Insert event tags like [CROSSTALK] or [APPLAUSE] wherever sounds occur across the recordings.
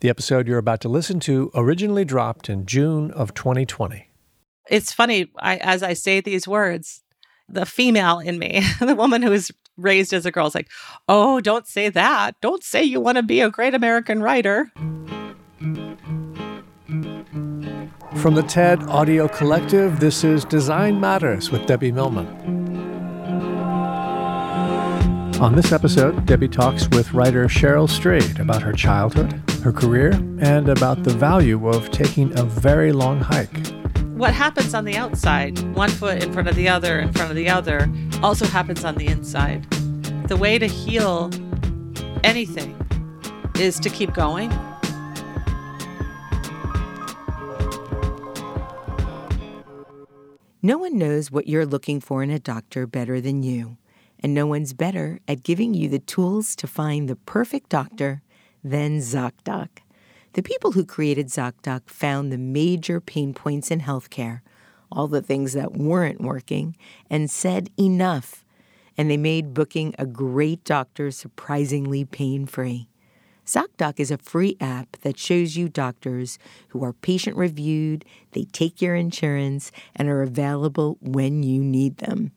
The episode you're about to listen to originally dropped in June of 2020. It's funny, I, as I say these words, the female in me, [LAUGHS] the woman who was raised as a girl, is like, oh, don't say that. Don't say you want to be a great American writer. From the TED Audio Collective, this is Design Matters with Debbie Millman. On this episode, Debbie talks with writer Cheryl Strayed about her childhood, her career, and about the value of taking a very long hike. What happens on the outside, one foot in front of the other, in front of the other, also happens on the inside. The way to heal anything is to keep going. No one knows what you're looking for in a doctor better than you and no one's better at giving you the tools to find the perfect doctor than ZocDoc. The people who created ZocDoc found the major pain points in healthcare, all the things that weren't working, and said enough. And they made booking a great doctor surprisingly pain free. ZocDoc is a free app that shows you doctors who are patient reviewed, they take your insurance, and are available when you need them.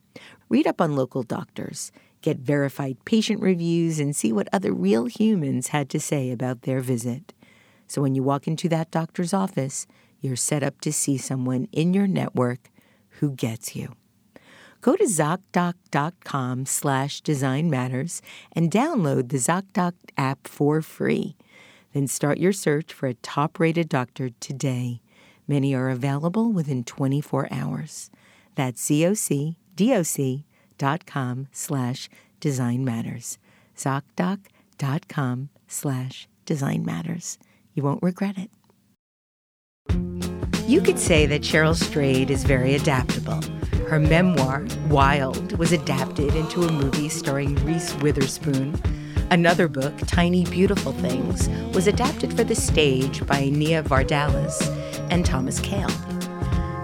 Read up on local doctors, get verified patient reviews, and see what other real humans had to say about their visit. So when you walk into that doctor's office, you're set up to see someone in your network who gets you. Go to ZocDoc.com slash Design Matters and download the ZocDoc app for free. Then start your search for a top-rated doctor today. Many are available within 24 hours. That's ZocDoc doc.com slash design matters. ZocDoc.com slash design matters. You won't regret it. You could say that Cheryl Strayed is very adaptable. Her memoir, Wild, was adapted into a movie starring Reese Witherspoon. Another book, Tiny Beautiful Things, was adapted for the stage by Nia Vardalos and Thomas Kail.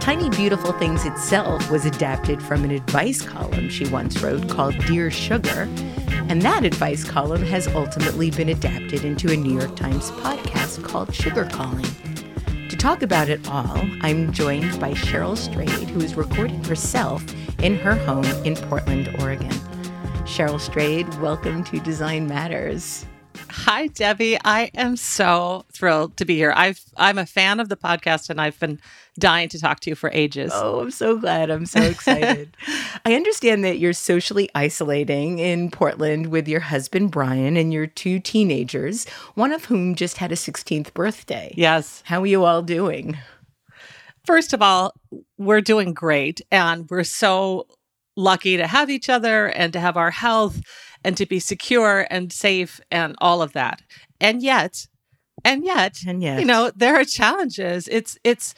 Tiny Beautiful Things itself was adapted from an advice column she once wrote called Dear Sugar, and that advice column has ultimately been adapted into a New York Times podcast called Sugar Calling. To talk about it all, I'm joined by Cheryl Strayed, who is recording herself in her home in Portland, Oregon. Cheryl Strayed, welcome to Design Matters. Hi, Debbie. I am so thrilled to be here. I've I'm a fan of the podcast, and I've been dying to talk to you for ages. Oh, I'm so glad. I'm so excited. [LAUGHS] I understand that you're socially isolating in Portland with your husband Brian and your two teenagers, one of whom just had a 16th birthday. Yes. How are you all doing? First of all, we're doing great, and we're so lucky to have each other and to have our health and to be secure and safe and all of that. And yet, and yet, and yet, you know, there are challenges. It's it's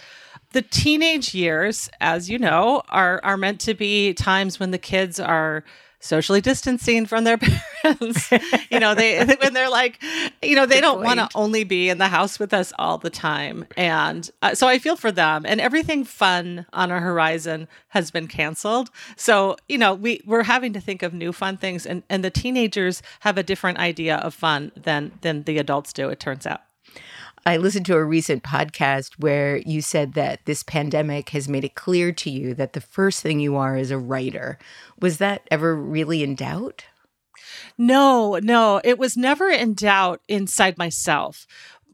the teenage years, as you know, are are meant to be times when the kids are socially distancing from their [LAUGHS] parents. you know, they [LAUGHS] when they're like, you know, they Good don't want to only be in the house with us all the time. And uh, so I feel for them. And everything fun on our horizon has been canceled. So you know, we we're having to think of new fun things, and and the teenagers have a different idea of fun than than the adults do. It turns out. I listened to a recent podcast where you said that this pandemic has made it clear to you that the first thing you are is a writer. Was that ever really in doubt? No, no, it was never in doubt inside myself.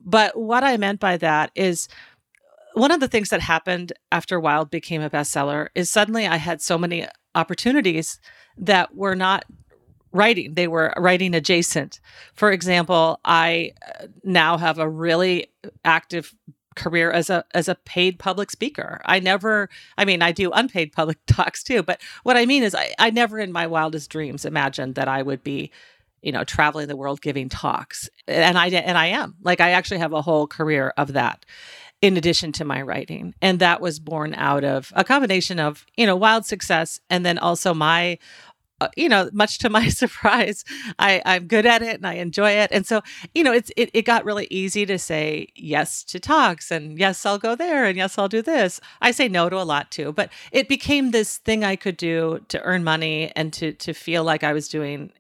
But what I meant by that is uh, one of the things that happened after Wild became a bestseller is suddenly I had so many opportunities that were not writing. They were writing adjacent. For example, I uh, now have a really active career as a as a paid public speaker. I never I mean I do unpaid public [LAUGHS] talks too, but what I mean is I, I never in my wildest dreams imagined that I would be you know traveling the world giving talks and I and I am like I actually have a whole career of that in addition to my writing and that was born out of a combination of you know wild success and then also my uh, you know, much to my [LAUGHS] surprise, I, I'm good at it and I enjoy it. And so, you know, it's it, it got really easy to say yes to talks and yes, I'll go there and yes, I'll do this. I say no to a lot too, but it became this thing I could do to earn money and to to feel like I was doing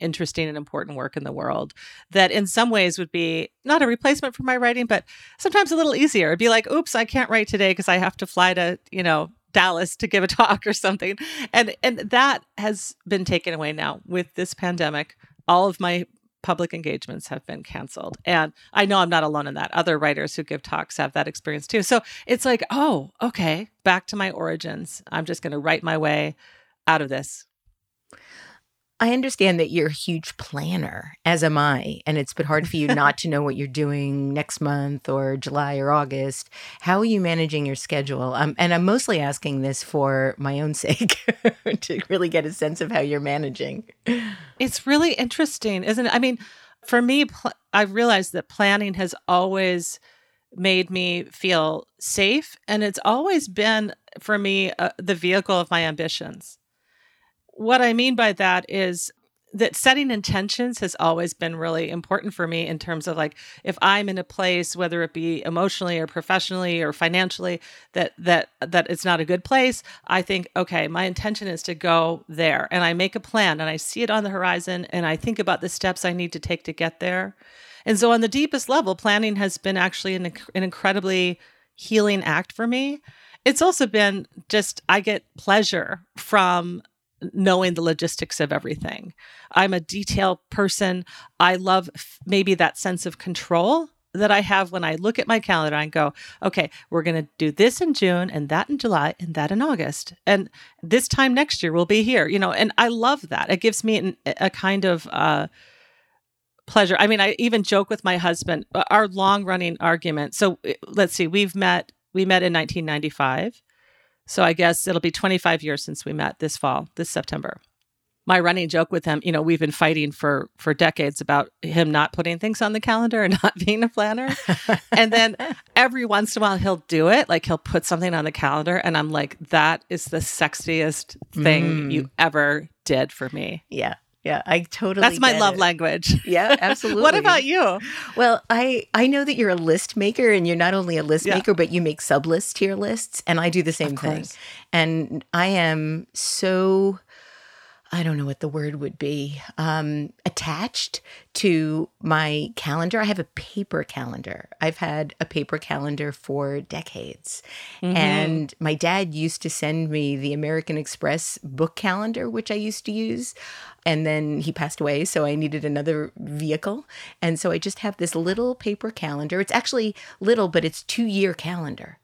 interesting and important work in the world that in some ways would be not a replacement for my writing but sometimes a little easier It'd be like oops i can't write today because i have to fly to you know Dallas to give a talk or something. And and that has been taken away now with this pandemic. All of my public engagements have been canceled. And I know I'm not alone in that. Other writers who give talks have that experience too. So it's like, oh, okay, back to my origins. I'm just going to write my way out of this. I understand that you're a huge planner, as am I, and it's been hard for you not to know what you're doing next month or July or August. How are you managing your schedule? Um, and I'm mostly asking this for my own [LAUGHS] sake to really get a sense of how you're managing. It's really interesting, isn't it? I mean, for me, pl- I've realized that planning has always made me feel safe, and it's always been for me uh, the vehicle of my ambitions what I mean by that is that setting intentions has always been really important for me in terms of like if i'm in a place whether it be emotionally or professionally or financially that that that it's not a good place i think okay my intention is to go there. And i make a plan and i see it on the horizon and i think about the steps i need to take to get there. And so on the deepest level planning has been actually an, an incredibly healing act for me. It's also been just i get pleasure from knowing the logistics of everything. I'm a detail person. I love f- maybe that sense of control that I have when I look at my calendar and go, okay, we're going to do this in June and that in July and that in August. And this time next year we'll be here, you know, and I love that. It gives me an, a kind of, uh, pleasure. I mean, I even joke with my husband, uh, our long running argument. So uh, let's see, we've met, we met in 1995. So I guess it'll be 25 years since we met this fall, this September. My running joke with him, you know, we've been fighting for for decades about him not putting things on the calendar and [LAUGHS] not being a planner. and then every once in a while he'll do it, like he'll put something on the calendar and I'm like that is the sexiest thing mm. you ever did for me. Yeah. Yeah, I totally. That's my love it. language. [LAUGHS] Yeah, absolutely. [LAUGHS] what about you? Well, I I know that you're a list maker, and you're not only a list yeah. maker, but you make sub lists to your lists, and I do the same thing. And I am so I don't know what the word would be, um, attached to my calendar. I have a paper calendar. I've had a paper calendar for decades. Mm-hmm. And my dad used to send me the American Express book calendar, which I used to use. And then he passed away, so I needed another vehicle. And so I just have this little paper calendar. It's actually little, but it's two year calendar.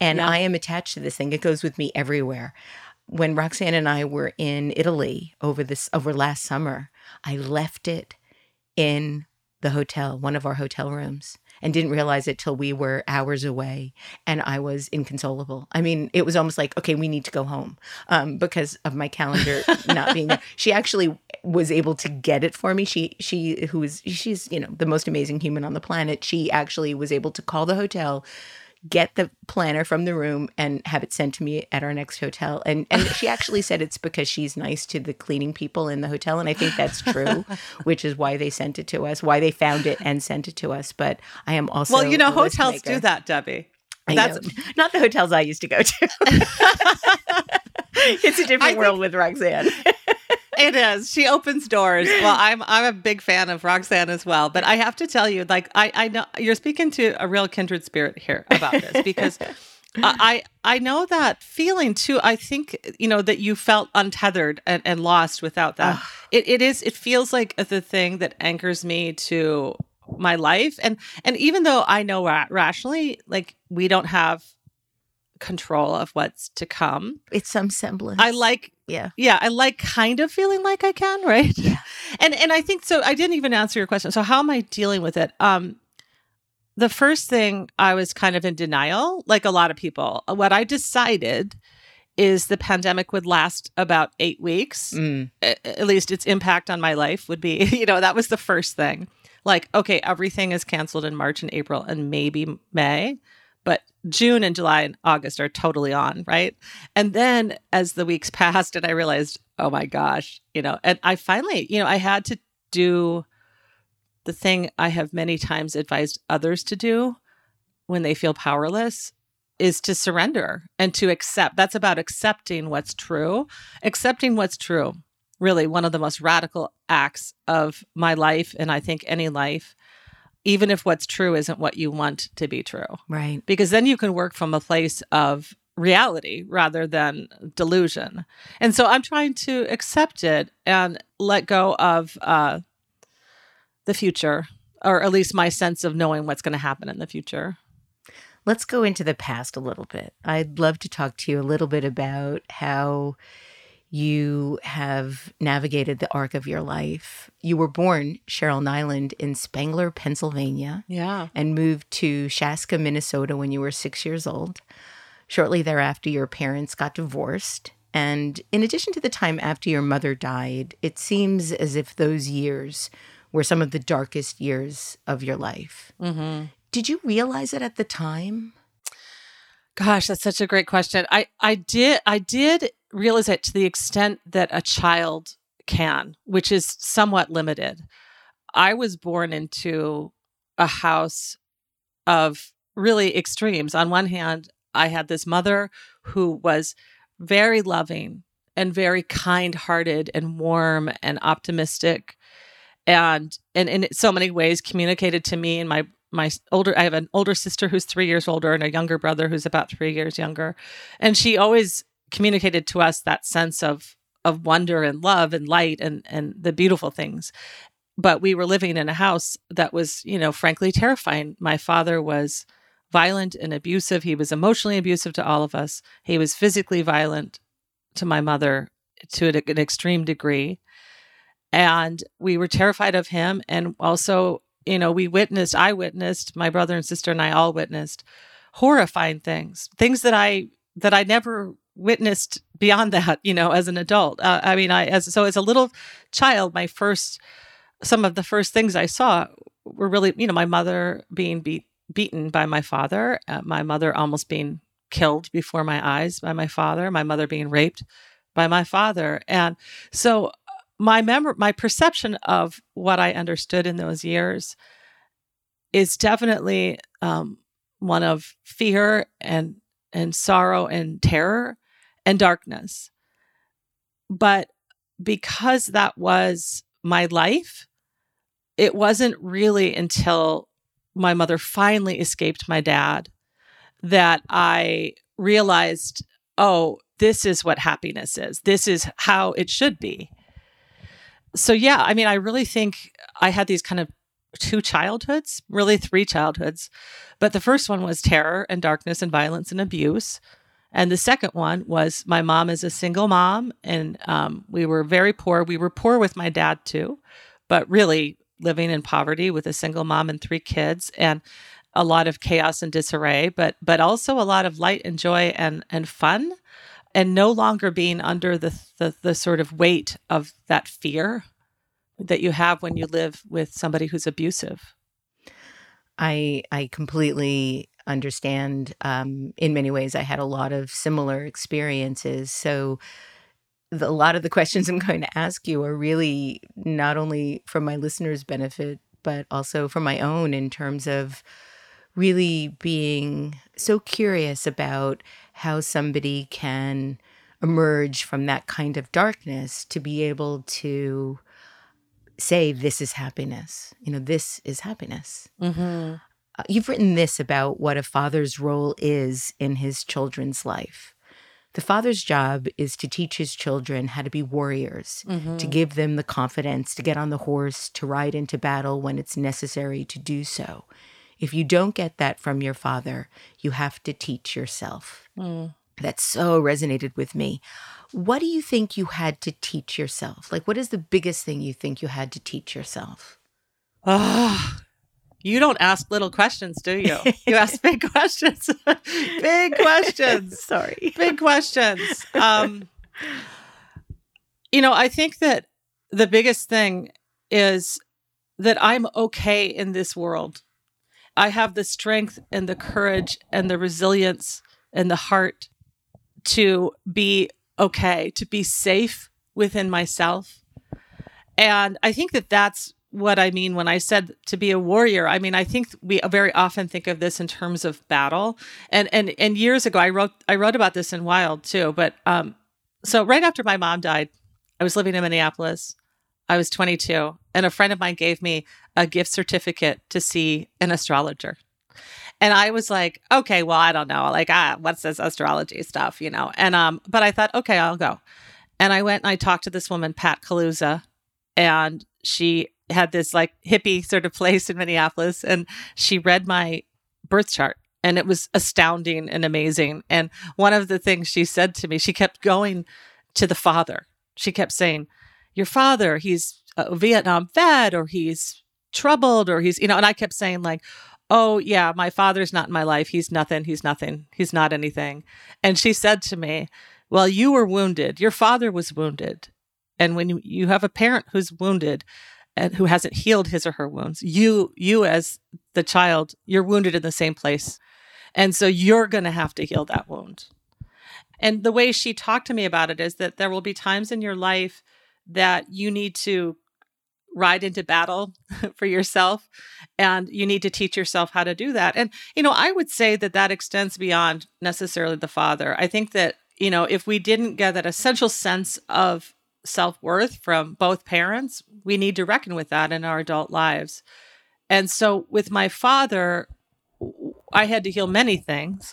And yeah. I am attached to this thing. It goes with me everywhere when Roxanne and I were in Italy over this over last summer, I left it in the hotel, one of our hotel rooms, and didn't realize it till we were hours away, and I was inconsolable. I mean, it was almost like, okay, we need to go home um, because of my calendar not being there. [LAUGHS] She actually was able to get it for me. She she who is she's you know the most amazing human on the planet. She actually was able to call the hotel get the planner from the room and have it sent to me at our next hotel. And and she [LAUGHS] actually said it's because she's nice to the cleaning people in the hotel, and I think that's true, [LAUGHS] which is why they sent it to us, why they found it and sent it to us. But I am also well, you know, hotels do that, Debbie. I That's know. not the hotels I used to go to. [LAUGHS] it's a different I world with Roxanne. It is. She opens doors. Well, I'm I'm a big fan of Roxanne as well. But I have to tell you, like I I know you're speaking to a real kindred spirit here about this because. I I know that feeling too. I think you know that you felt untethered and, and lost without that. it it is it feels like the thing that anchors me to my life and and even though I know ra- rationally like we don't have control of what's to come. It's some semblance. I like yeah. yeah, I like kind of feeling like I can, right? Yeah. [LAUGHS] And and I think so I didn't even answer your question. So how am I dealing with it? Um the first thing I was kind of in denial, like a lot of people. What I decided is the pandemic would last about 8 weeks. Mm. A- At least its impact on my life would be, [LAUGHS] you know, that was the first thing. Like, okay, everything is canceled in March and April and maybe May, but June and July and August are totally on, right? And then as the weeks passed and I realized, oh my gosh, you know, and I finally, you know, I had to do the thing I have many times advised others to do when they feel powerless is to surrender and to accept. That's about accepting what's true. Accepting what's true, really one of the most radical acts of my life, and I think any life, even if what's true isn't what you want to be true Right. because then you can work from a place of reality rather than delusion. And so I'm trying to accept it and let go of uh, the future, or at least my sense of knowing what's going to happen in the future. Let's go into the past a little bit. I'd love to talk to you a little bit about how you have navigated the arc of your life. You were born, Cheryl Nyland, in Spangler, Pennsylvania, Yeah. and moved to Chaska, Minnesota when you were six years old. Shortly thereafter, your parents got divorced. And in addition to the time after your mother died, it seems as if those years were some of the darkest years of your life. Mm-hmm. Did you realize it at the time? Gosh, that's such a great question. I I did I did realize it to the extent that a child can, which is somewhat limited. I was born into a house of really extremes. On one hand, I had this mother who was very loving and very kind-hearted and warm and optimistic and and in so many ways communicated to me and my my older I have an older sister who's 3 years older and a younger brother who's about 3 years younger and she always communicated to us that sense of of wonder and love and light and and the beautiful things. But we were living in a house that was you know frankly terrifying. My father was violent and abusive. He was emotionally abusive to all of us. He was physically violent to my mother to an extreme degree. And we were terrified of him. And also you know we witnessed i witnessed my brother and sister and i all witnessed horrifying things things that i that i never witnessed beyond [LAUGHS] that you know as an adult. Uh, i mean i as so as a little child my first some of the first things i saw were really you know my mother being beat, beaten by my father uh, my mother almost being killed before my eyes by my father my mother being raped by my father. And so my memor- my perception of what I understood in those years is definitely um, one of fear and and sorrow and terror and darkness. But because that was my life, it wasn't really until my mother finally escaped my dad that I realized, oh, this is what happiness is. This is how it should be so yeah i mean i really think i had these kind of two childhoods really three childhoods but the first one was terror and darkness and violence and abuse and the second one was my mom is a single mom and um, we were very poor we were poor with my dad too but really living in poverty with a single mom and three kids and a lot of chaos and disarray but but also a lot of light and joy and and fun and no longer being under the, the the sort of weight of that fear that you have when you live with somebody who's abusive. I I completely understand um, in many ways I had a lot of similar experiences. So the, a lot of the questions [LAUGHS] I'm going to ask you are really not only for my listeners' benefit, but also for my own in terms of really being so curious about how somebody can emerge from that kind of darkness to be able to say, This is happiness. You know, this is happiness. Mm-hmm. Uh, you've written this about what a father's role is in his children's life. The father's job is to teach his children how to be warriors, Mm-hmm. to give them the confidence to get on the horse, to ride into battle when it's necessary to do so. If you don't get that from your father, you have to teach yourself. Mm. That so resonated with me. What do you think you had to teach yourself? Like, what is the biggest thing you think you had to teach yourself? Oh, you don't ask little questions, do you? You ask [LAUGHS] big questions. [LAUGHS] big questions. Sorry. Big questions. Um, you know, I think that the biggest thing is that I'm okay in this world. I have the strength and the courage and the resilience and the heart to be okay, to be safe within myself. And I think that that's what I mean when I said to be a warrior. I mean, I think we very often think of this in terms of battle. And and and years ago, I wrote I wrote about this in Wild too. But um, so right after my mom died, I was living in Minneapolis. I was 22, and a friend of mine gave me a gift certificate to see an astrologer. And I was like, okay, well, I don't know. Like, ah, what's this astrology stuff, you know? And um, but I thought, okay, I'll go. And I went and I talked to this woman, Pat Kaluza, and she had this like hippie sort of place in Minneapolis, and she read my birth chart, and it was astounding and amazing. And one of the things she said to me, she kept going to the father. She kept saying, "Your father, he's a Vietnam vet, or he's troubled, or he's you know." And I kept saying like, "Oh yeah, my father's not in my life. He's nothing. He's nothing. He's not anything." And she said to me, "Well, you were wounded. Your father was wounded." And when you, have a parent who's wounded who hasn't healed his or her wounds, you you as the child, you're wounded in the same place. And so you're going to have to heal that wound. And the way she talked to me about it is that there will be times in your life that you need to ride into battle [LAUGHS] for yourself and you need to teach yourself how to do that. And you know, I would say that that extends beyond necessarily the father. I think that, you know, if we didn't get that essential sense of self worth from both parents, we need to reckon with that in our adult lives. And so with my father, I had to heal many things,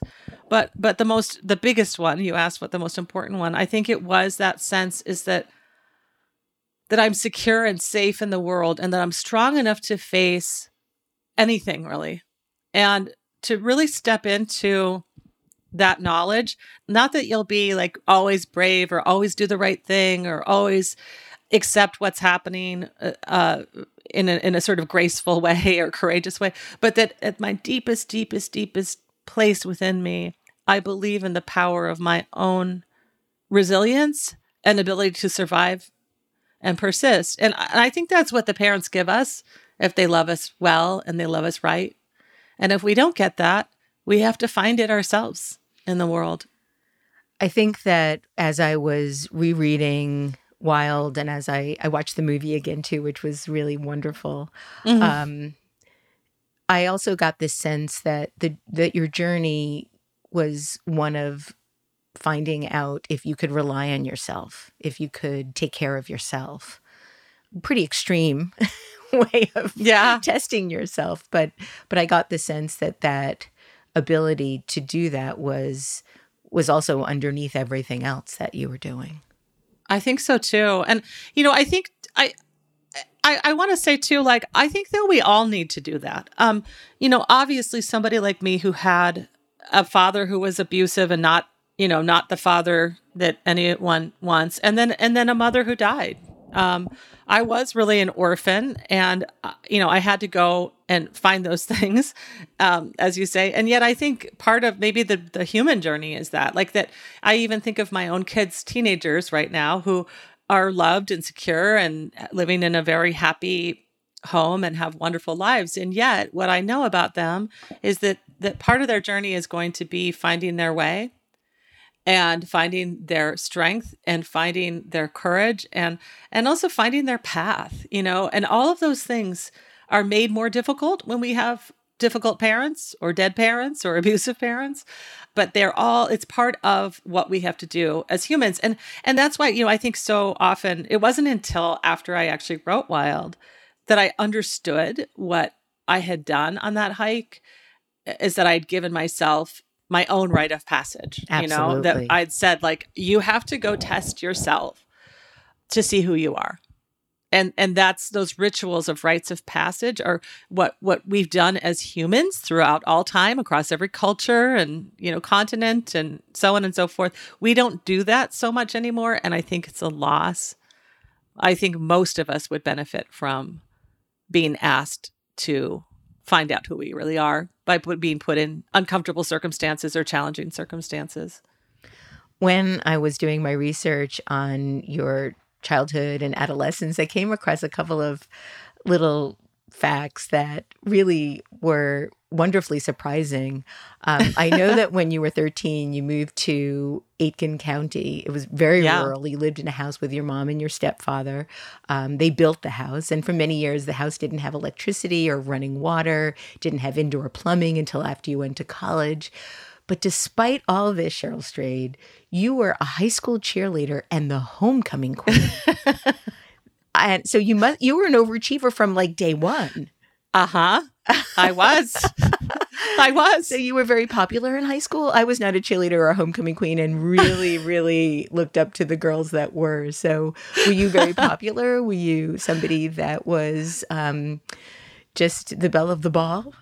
but but the most the biggest one you asked what the most important one I think it was that sense is that that I'm secure and safe in the world and that I'm strong enough to face anything really and to really step into that knowledge. Not that you'll be like always brave or always do the right thing or always accept what's happening uh, uh, in a, in a sort of graceful [LAUGHS] way or courageous way but that at my deepest deepest deepest place within me i believe in the power of my own resilience and ability to survive and persist. And I, and I think that's what the parents give us if they love us well and they love us right. And if we don't get that we have to find it ourselves in the world. I think that as I was rereading Wild and as I, I watched the movie again too, which was really wonderful, Mhm. um, I also got this sense that the that your journey was one of finding out if you could rely on yourself, if you could take care of yourself. Pretty extreme [LAUGHS] way of yeah. testing yourself, but but I got the sense that that ability to do that was was also underneath everything else that you were doing. I think so too. And you know, I think I I, I want to say too, like I think that we all need to do that. Um, you know, obviously somebody like me who had a father who was abusive and not, you know, not the father that anyone wants, and then and then a mother who died. Um, I was really an orphan, and uh, you know, I had to go and find those [LAUGHS] things, um, as you say. And yet, I think part of maybe the the human journey is that, like that. I even think of my own kids, teenagers, right now, who are loved and secure and living in a very happy home and have wonderful lives. And yet, what I know about them is that that part of their journey is going to be finding their way and finding their strength and finding their courage and and also finding their path, you know, and all of those things are made more difficult when we have difficult parents or dead parents or [LAUGHS] abusive parents but they're all it's part of what we have to do as humans. And and that's why you know i think so often it wasn't until after i actually wrote wild that I understood what I had done on that hike is that I'd given myself my own rite of passage. Absolutely. You know, that I'd said, like, you have to go test yourself to see who you are. And and that's those rituals of rites of passage are what what we've done as humans throughout all time across every culture and you know continent and so on and so forth. We don't do that so much anymore and I think it's a loss. I think most of us would benefit from being asked to find out who we really are by being put in uncomfortable circumstances or challenging circumstances. When I was doing my research on your childhood and adolescence, I came across a couple of little facts that really were wonderfully surprising. Um, I know [LAUGHS] that when you were 13, you moved to Aitkin County. It was very yeah. rural. You lived in a house with your mom and your stepfather. Um, they built the house, and for many years, the house didn't have electricity or running water, didn't have indoor plumbing until after you went to college. But despite all this, Cheryl Strayed, you were a high school cheerleader and the homecoming queen. [LAUGHS] and so you must you were an overachiever from like day one. Uh huh. I was. [LAUGHS] I was. So you were very popular in high school. I was not a cheerleader or a homecoming queen, and really, [LAUGHS] really looked up to the girls that were. So were you very popular? were you somebody that was um, just the belle of the ball?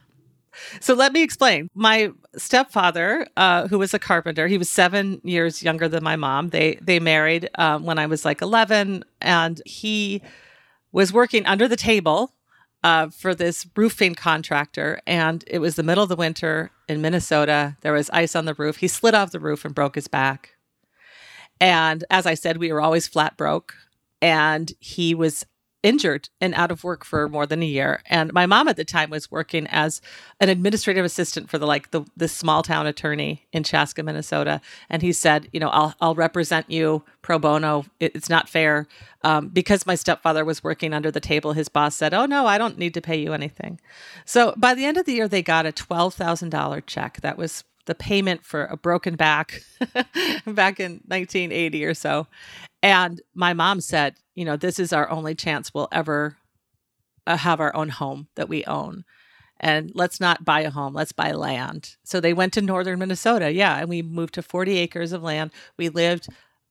So let me explain. My stepfather, uh, who was a carpenter, he was seven years younger than my mom. They they married um, when I was like eleven, and he was working under the table uh, for this roofing contractor. And it was the middle of the winter in Minnesota. There was ice on the roof. He slid off the roof and broke his back. And as I said, we were always flat broke. And he was injured and out of work for more than a year. And my mom at the time was working as an administrative assistant for the like the the small town attorney in Chaska, Minnesota. And he said, you know, I'll I'll represent you pro bono. It, it's not fair um, because my stepfather was working under the table. His boss said, "Oh no, I don't need to pay you anything." So by the end of the year, they got a twelve thousand dollar check. That was the payment for a broken back [LAUGHS] back in 1980 or so. And my mom said, you know, this is our only chance we'll ever uh, have our own home that we own. And let's not buy a home, let's buy land. So they went to northern Minnesota. Yeah. And we moved to 40 acres of land. We lived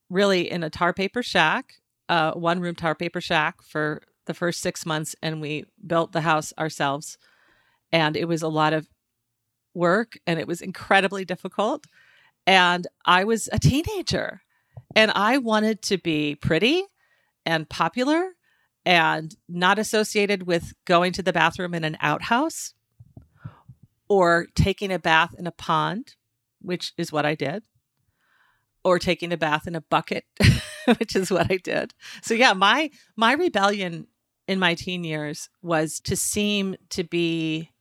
really in a tar paper shack, uh, one room tar paper shack for the first six months. And we built the house ourselves. And it was a lot of work and it was incredibly difficult. And I was a teenager and I wanted to be pretty and popular and not associated with going to the bathroom in an outhouse or taking a bath in a pond, which is what I did, or taking a bath in a bucket, [LAUGHS] which is what I did. So yeah, my my rebellion in my teen years was to seem to be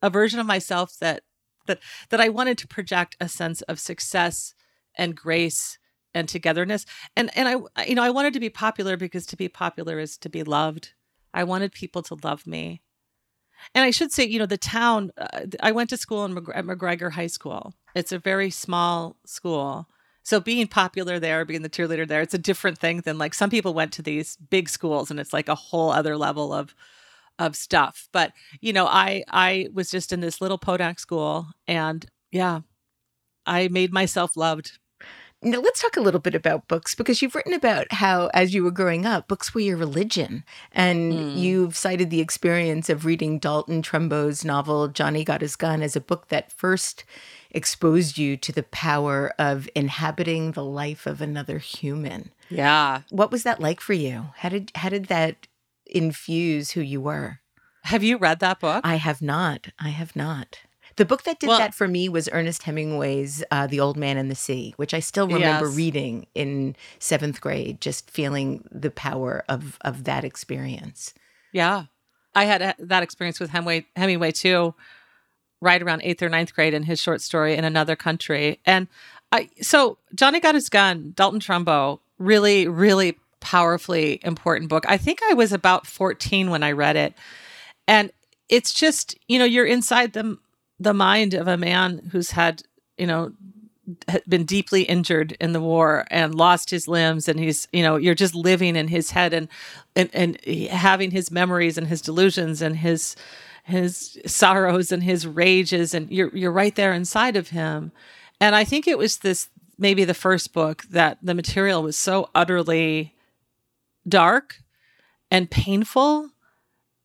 a version of myself that that that I wanted to project a sense of success and grace and togetherness. And and I you know I wanted to be popular because to be popular is to be loved. I wanted people to love me. And I should say, you know, the town uh, I went to school in, at McGregor High School. It's a very small school. So being popular there, being the cheerleader there, it's a different thing than like some people went to these big schools and it's like a whole other level of of stuff. But, you know, I I was just in this little Podak school and yeah, I made myself loved now, let's talk a little bit about books because you've written about how, as you were growing up, books were your religion. And mm. you've cited the experience of reading Dalton Trumbo's novel, Johnny Got His Gun, as a book that first exposed you to the power of inhabiting the life of another human. Yeah. What was that like for you? How did how did that infuse who you were? Have you read that book? I have not. I have not. The book that did well, that for me was Ernest Hemingway's uh, The Old Man and the Sea, which I still remember yes. reading in seventh grade, just feeling the power of of that experience. Yeah. I had a, that experience with Hemingway, Hemingway too, right around eighth or ninth grade in his short story in another country. And I, so Johnny Got His Gun, Dalton Trumbo, really, really powerfully important book. I think I was about 14 when I read it. And it's just, you know, you're inside the, the mind of a man who's had, you know, been deeply injured in the war and lost his limbs and he's you know you're just living in his head and and, and having his memories and his delusions and his his sorrows and his rages and you're you're right there inside of him. And i think it was this maybe the first book that the material was so utterly dark and painful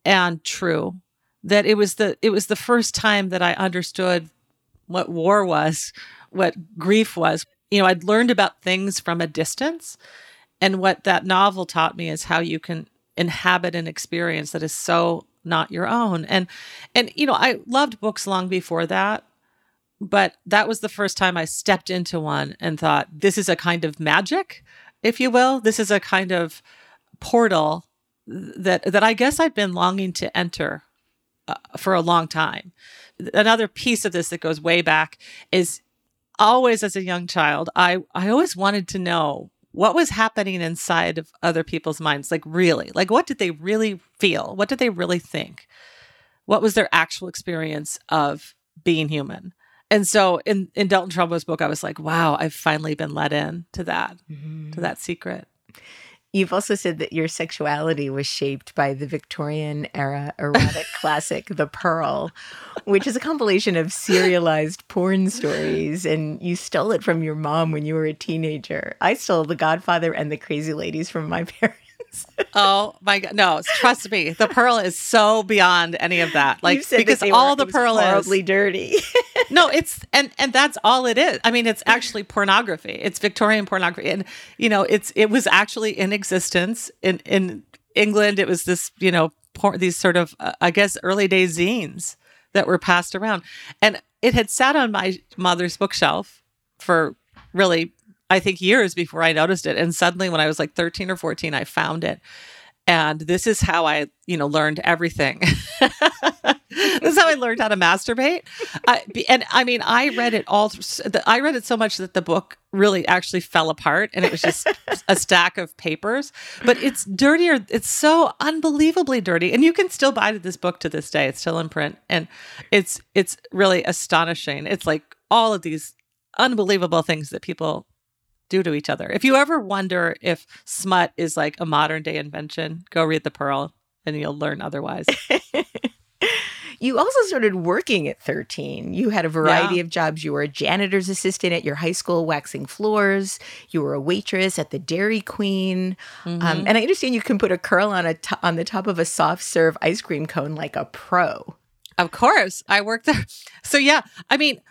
and true that it was the it was the first time that i understood what war was what grief was. You know, I'd learned about things from a distance. And what that novel taught me is how you can inhabit an experience that is so not your own. And and you know, I loved books long before that, but that was the first time I stepped into one and thought this is a kind of magic, if you will. This is a kind of portal that that I guess I'd been longing to enter uh, for a long time. Another piece of this that goes way back is always as a young child, I I always wanted to know what was happening inside of other people's minds. Like really like what did they really feel? What did they really think? What was their actual experience of being human? And so in in dalton trumbo's book i was like wow i've finally been let in to that mm-hmm. to that secret You've also said that your sexuality was shaped by the Victorian era erotic [LAUGHS] classic, The Pearl, which is a compilation of serialized porn stories. And you stole it from your mom when you were a teenager. I stole The Godfather and The Crazy Ladies from my [LAUGHS] parents. [LAUGHS] oh my god, no! Trust me, the pearl is so beyond any of that. Like because all the pearl is horribly dirty. [LAUGHS] no, it's and and that's all it is. I mean, it's actually pornography. It's Victorian pornography, and you know, it's it was actually in existence in in England. It was this you know por- these sort of uh, I guess early day zines that were passed around, and it had sat on my mother's bookshelf for really I think years before I noticed it. And suddenly when I was like 13 or 14, I found it. And this is how I, you know, learned everything. [LAUGHS] this is how I learned how to masturbate. I, and I mean, I read it all. I read it so much that the book really actually fell apart, and it was just a stack of papers. But it's dirtier. It's so unbelievably dirty, and you can still buy this book to this day. It's still in print, and it's it's really astonishing. It's like all of these unbelievable things that people do to each other. If you ever wonder if smut is like a modern day invention, go read The Pearl and you'll learn otherwise. [LAUGHS] you also started working at 13. You had a variety yeah. of jobs. You were a janitor's assistant at your high school, waxing floors. You were a waitress at the Dairy Queen. Um, mm-hmm. Um, and I understand you can put a curl on a t- on the top of a soft serve ice cream cone like a pro. Of course, I worked there. [LAUGHS] So yeah, I mean,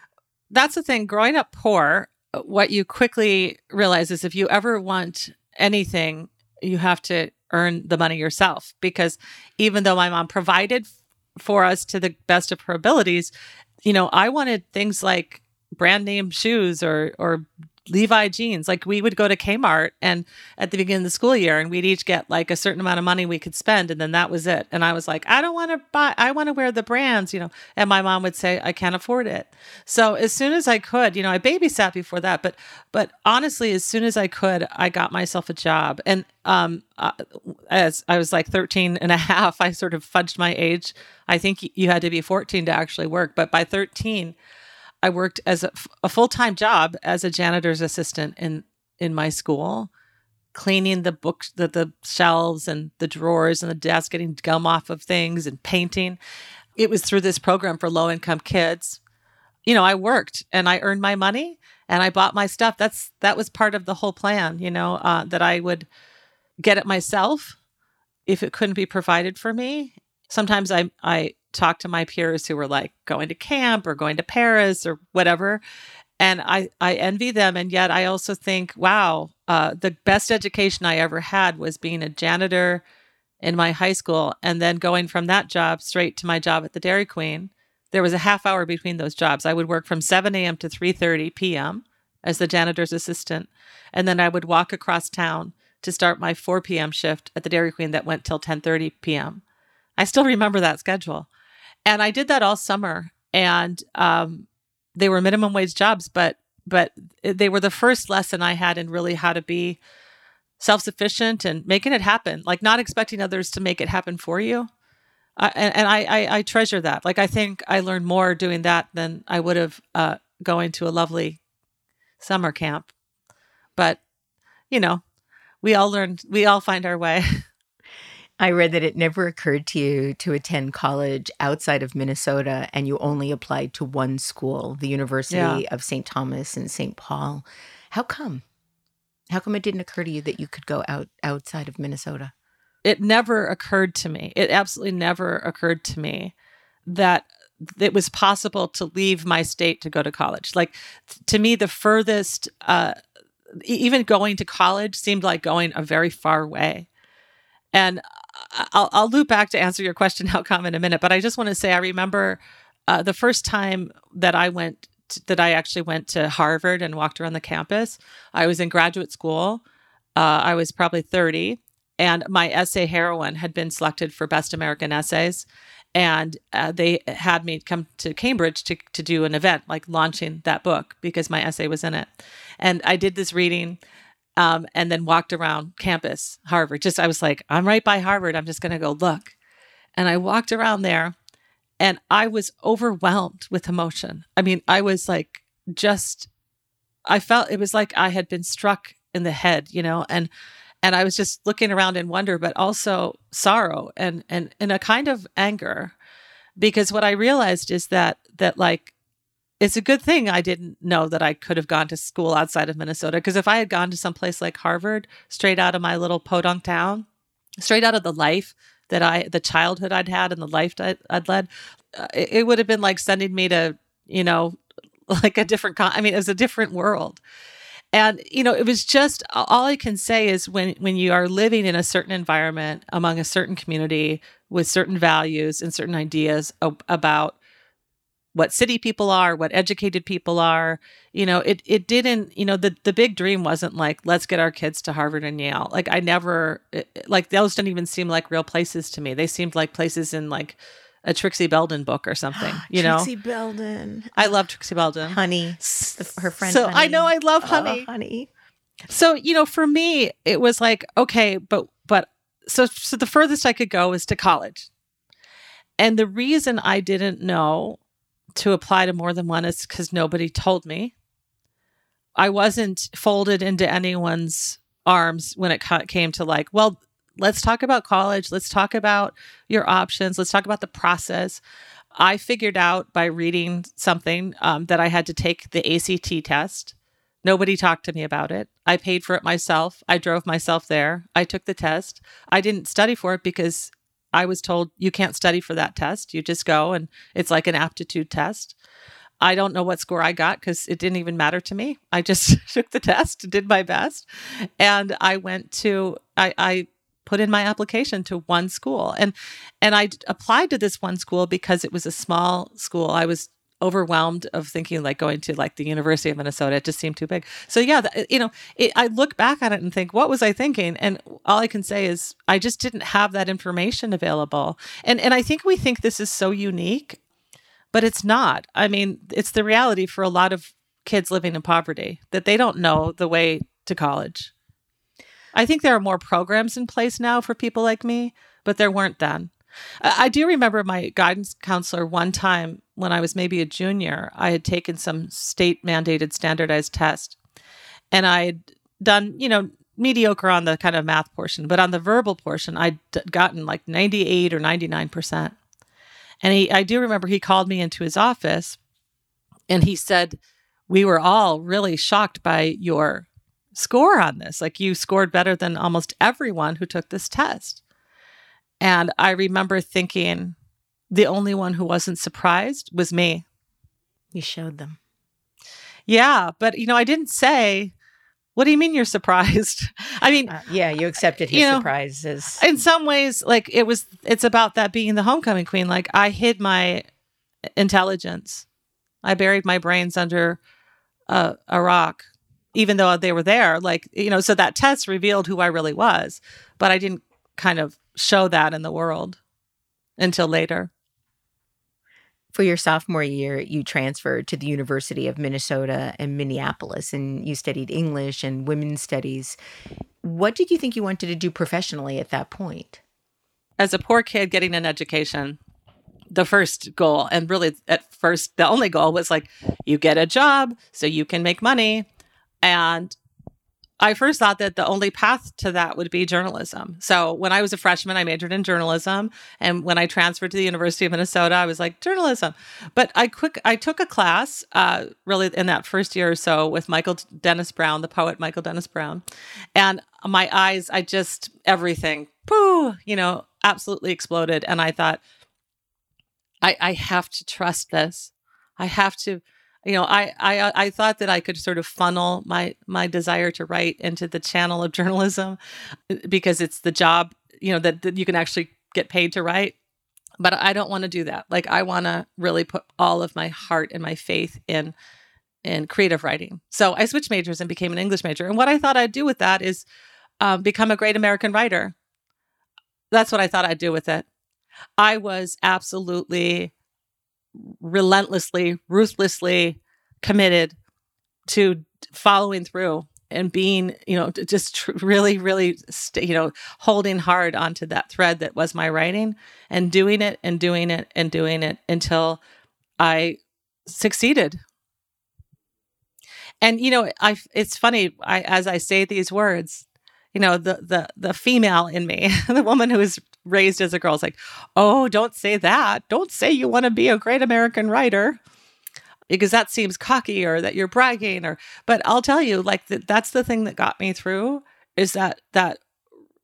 that's the thing. Growing up poor, what you quickly realize is if you ever want anything, you have to earn the money yourself. Because even though my mom provided for us to the best of her abilities, you know, I wanted things like brand name shoes or or Levi jeans. Like we would go to Kmart and at the beginning of the school year and we'd each get like a certain amount of money we could spend and then that was it. And I was like, I don't want to buy I want to wear the brands, you know. And my mom would say, I can't afford it. So as soon as I could, you know, I babysat before that, but but honestly, as soon as I could, I got myself a job. And um uh, as I was like 13 and a [LAUGHS] half, I sort of fudged my age. I think you had to be 14 to actually work, but by 13 I worked as a, a full time job as a janitor's assistant in in my school, cleaning the books, the, the shelves and the drawers and the desk, getting gum off of things and painting. It was through this program for low income kids. You know, I worked and I earned my money and I bought my stuff. That's that was part of the whole plan. You know, uh, that I would get it myself if it couldn't be provided for me. Sometimes I I talk to my peers who were like going to camp or going to Paris or whatever. And I, I envy them. And yet I also think, wow, uh, the best education I ever had was being a janitor in my high school and then going from that job straight to my job at the Dairy Queen. There was a half hour between those jobs. I would work from 7 a.m. to 3:30 p.m. as the janitor's assistant, and then I would walk across town to start my 4 p.m. shift at the Dairy Queen that went till 10:30 p.m. I still remember that schedule. And I did that all summer. And um, they were minimum wage jobs, but but they were the first lesson I had in really how to be self sufficient and making it happen, like not expecting others to make it happen for you. Uh, and, and I, I, I treasure that. Like I think I learned more doing that than I would have uh, going to a lovely summer camp. But you know, we all learned. We all find our way. [LAUGHS] I read that it never occurred to you to attend college outside of Minnesota and you only applied to one school, the University yeah. of St. Thomas and St. Paul. How come? How come it didn't occur to you that you could go out outside of Minnesota? It never occurred to me. It absolutely never occurred to me that it was possible to leave my state to go to college. Like to me, the furthest, uh, even going to college seemed like going a very far way. And I'll, I'll loop back to answer your question, [LAUGHS] how come in a minute. But I just want to say, I remember uh, the first time that I went, to, that I actually went to Harvard and walked around the campus. I was in graduate school. Uh, I was probably 30, and my essay heroine had been selected for Best American Essays. And uh, they had me come to Cambridge to, to do an event, like launching that book, because my essay was in it. And I did this reading um, and then walked around campus, Harvard. Just I was like, I'm right by Harvard. I'm just going to go look. And I walked around there and I was overwhelmed with emotion. I mean, I was like, just, I felt it was like I had been struck in the head, you know, and, and I was just looking around in wonder, but also sorrow and, and, and a kind of anger because what I realized is that, that like, it's a good thing I didn't know that I could have gone to school outside of Minnesota. Because if I had gone to some place like Harvard, straight out of my little podunk town, straight out of the life that I, the childhood I'd had and the life I'd, I'd led, uh, it, it, would have been like sending me to, you know, [LAUGHS] like a different, con- I mean, it was a different world. And, you know, it was just all I can say is when, when you are living in a certain environment among a certain community with certain values and certain ideas about what city people are, what educated people are. You know, it it didn't, you know, the the big dream wasn't like let's get our kids to Harvard and Yale. Like I never eh, eh, like those didn't even seem like real places to me. They seemed like places in like a Trixie Belden book or something, [GASPS] you know. Trixie Belden. I love Trixie Belden. Honey, her friend. So honey. I know I love Honey. Oh, honey. So you know, for me, it was like okay, but but so so the furthest I could go was to college, and the reason I didn't know to apply to more than one is because nobody told me. I wasn't folded into anyone's arms when it came to like, well, let's talk about college. Let's talk about your options. Let's talk about the process. I figured out by reading something um, that I had to take the ACT test. Nobody talked to me about it. I paid for it myself. I drove myself there. I took the test. I didn't study for it because I was told you can't study for that test. You just go and it's like an aptitude test. I don't know what score I got because it didn't even matter to me. I just [LAUGHS] took the test, did my best, and I went to I, I put in my application to one school and and I applied to this one school because it was a small school. I was overwhelmed of thinking like going to like the University of Minnesota. It just seemed too big. So yeah, the, you know, it, I look back at it and think, what was I thinking? And all I can say is I just didn't have that information available. And and I think we think this is so unique, but it's not. I mean, it's the reality for a lot of kids living in poverty that they don't know the way to college. I think there are more programs in place now for people like me, but there weren't then. I do remember my guidance counselor one time when I was maybe a junior, I had taken some state mandated standardized test and I had done, you know, mediocre on the kind of math portion, but on the verbal portion, I'd gotten like 98 or 99%. And he, I do remember he called me into his office and he said, We were all really shocked by your score on this. Like you scored better than almost everyone who took this test. And I remember thinking the only one who wasn't surprised was me. You showed them. Yeah, but you know, I didn't say, what do you mean you're surprised? [LAUGHS] I mean, uh, yeah, you accepted his you know, surprises. In some ways, like it was, it's about that being the homecoming queen. Like I hid my intelligence, I buried my brains under a, a rock, even though they were there. Like, you know, so that test revealed who I really was, but I didn't kind of show that in the world. until later. For your sophomore year, you transferred to the University of Minnesota in Minneapolis and you studied English and women's studies. What did you think you wanted to do professionally at that point? As a poor kid getting an education, the first goal, and really at first, the only goal was like, you get a job so you can make money. And I first thought that the only path to that would be journalism. So when I was a freshman, I majored in journalism, and when I transferred to the University of Minnesota, I was like journalism. But I quick I took a class uh, really in that first year or so with Michael Dennis Browne, the poet Michael Dennis Browne, and my eyes, I just everything, pooh, you know, absolutely exploded, and I thought, I I have to trust this. I have to you know I, I i thought that i could sort of funnel my my desire to write into the channel of [LAUGHS] journalism uh, because it's the job you know that, that you can actually get paid to write. But i don't want to do that. Like i want to really put all of my heart and my faith in in creative writing. So i switched majors and became an english major. And what i thought i'd do with that is um, become a great american writer. That's what i thought i'd do with it. I was absolutely relentlessly, ruthlessly committed to following through and being, you know, just tr- really, really, st- you know, holding hard onto that thread that was my writing and doing it and doing it and doing it until I succeeded. And you know, I it's funny. I as I say these words, you know, the the the female in me, [LAUGHS] the woman who is raised as a girl is like, oh, don't say that. Don't say you want to be a great American writer because that seems cocky or that you're bragging or but I'll tell you like that that's the thing that got me through is that that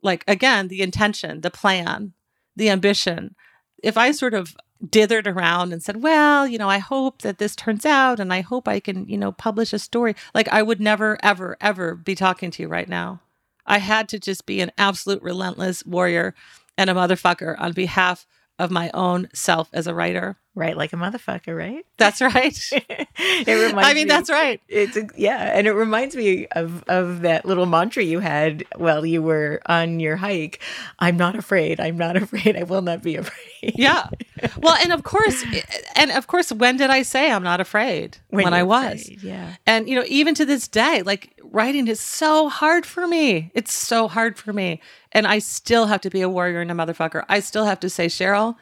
like again the intention, the plan, the ambition. If I sort of dithered around and said, "Well, you know, I hope that this turns out and I hope I can, you know, publish a story." Like I would never ever ever be talking to you right now. I had to just be an absolute relentless warrior and a motherfucker on behalf of my own self as a writer. Right, like a motherfucker, right? That's right. [LAUGHS] it reminds I mean, me, that's right. It's a, yeah, and it reminds me of of that little mantra you had while you were on your hike. I'm not afraid. I'm not [LAUGHS] afraid. I will not be afraid. Yeah. [LAUGHS] Well, and of course, eh, and of course, when did I say I'm not afraid? When When, I was. afraid, yeah. And you know, even to this day, like writing is so hard for me. It's so hard for me, and I still have to be a warrior and a motherfucker. I still have to say, Cheryl,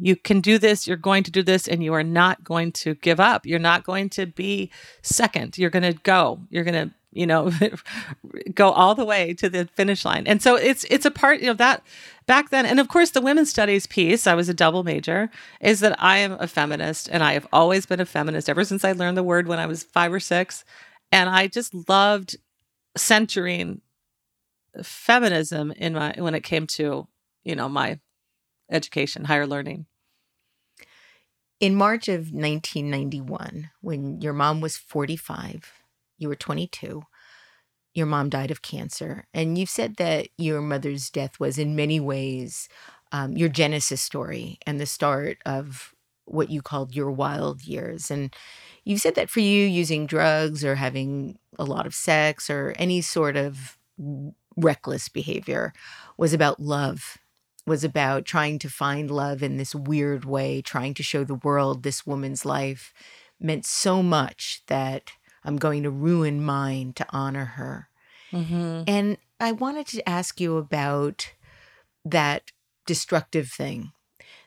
you can do this. You're going to do this, and you are not going to give up. You're not going to be second. You're going to go. You're going to, you know, [LAUGHS] go all the way to the finish line. And so it's it's a part you know that back then. And of course, the women's studies piece. I was a double major. Is that I am a feminist, and I have always been a feminist ever since I learned the word when I was five or six, and I just loved centering feminism in my when it came to you know my education, higher learning. In March of 1991, when your mom was 45, you were 22, your mom died of cancer. And you've said that your mother's death was, in many ways, um, your genesis story and the start of what you called your wild years. And you've said that for you, using drugs or having a lot of sex or any sort of reckless behavior was about love was about trying to find love in this weird way, trying to show the world this woman's life meant so much that I'm going to ruin mine to honor her. Mm-hmm. And I wanted to ask you about that destructive thing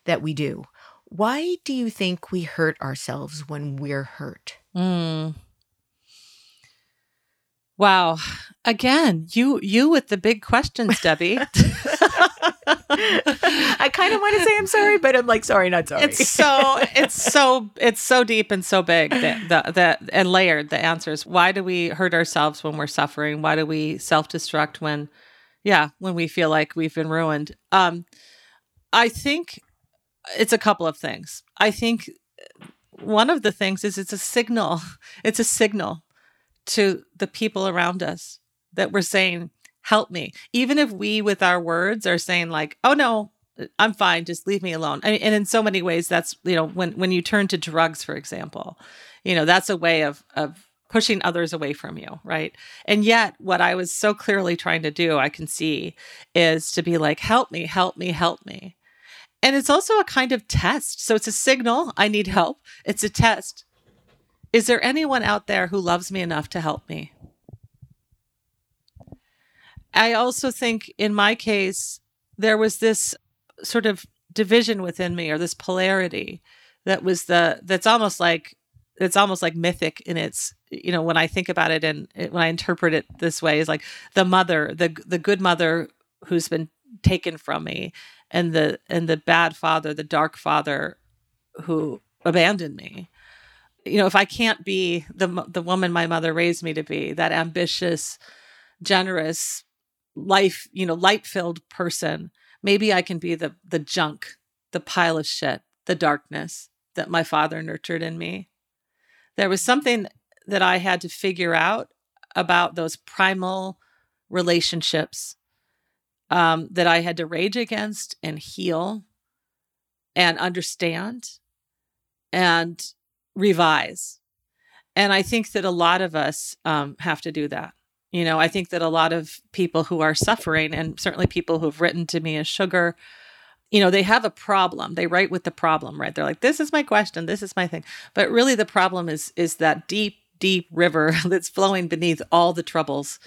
that we do. Why do you think we hurt ourselves when we're hurt? Mm. Wow. Again, you you with the big questions, Debbie. [LAUGHS] [LAUGHS] I kind of want to say I'm sorry, but I'm like, sorry, not sorry. it's so it's so it's so deep and so big that the, the and layered the answers. Why do we hurt ourselves when we're suffering? Why do we self-destruct when yeah, when we feel like we've been ruined? Um I think it's a couple of things. I think one of the things is it's a signal. [LAUGHS] It's a signal to the people around us that we're saying, help me. Even if we, with our words, are saying, like, oh no, I'm fine, just leave me alone. I and in so many ways, that's, you know, when, when you turn to drugs, for example, you know, that's a way of, of, pushing others away from you right and yet what i was so clearly trying to do i can see is to be like help me help me help me And it's also a kind of test. So it's a signal I need help. It's a test. Is there anyone out there who loves me enough to help me? I also think in my case, there was this sort of division within me or this polarity that was the that's almost like it's almost like mythic in its you know when i think about it and when i interpret it this way is like the mother the the good mother who's been taken from me and the and the bad father the dark father who abandoned me. You know if i can't be the the woman my mother raised me to be that ambitious generous life you know light filled person maybe i can be the the junk the pile of shit the darkness that my father nurtured in me there was something that i had to figure out about those primal relationships um, that I had to rage against and heal and understand and revise. And I think that a lot of us um, have to do that. You know, I think that a lot of people who are suffering, and certainly people who've written to me as sugar, you know, they have a problem. They write with the problem, right? They're like, "This is my question. This is my thing." But really, the problem is is that deep, deep river [LAUGHS] that's flowing beneath all the troubles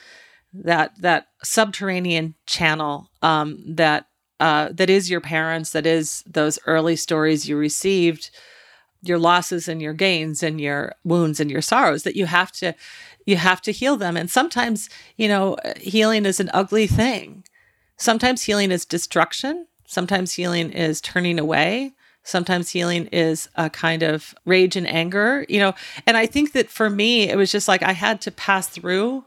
that that subterranean channel um, that uh, that is your parents, that is those early stories you received, your losses and your gains and your wounds and your sorrows that you have to you have to heal them. And sometimes you know healing is an ugly thing. Sometimes healing is destruction. Sometimes healing is turning away. Sometimes healing is a kind of rage and anger, you know. And I think that for me, it was just like I had to pass through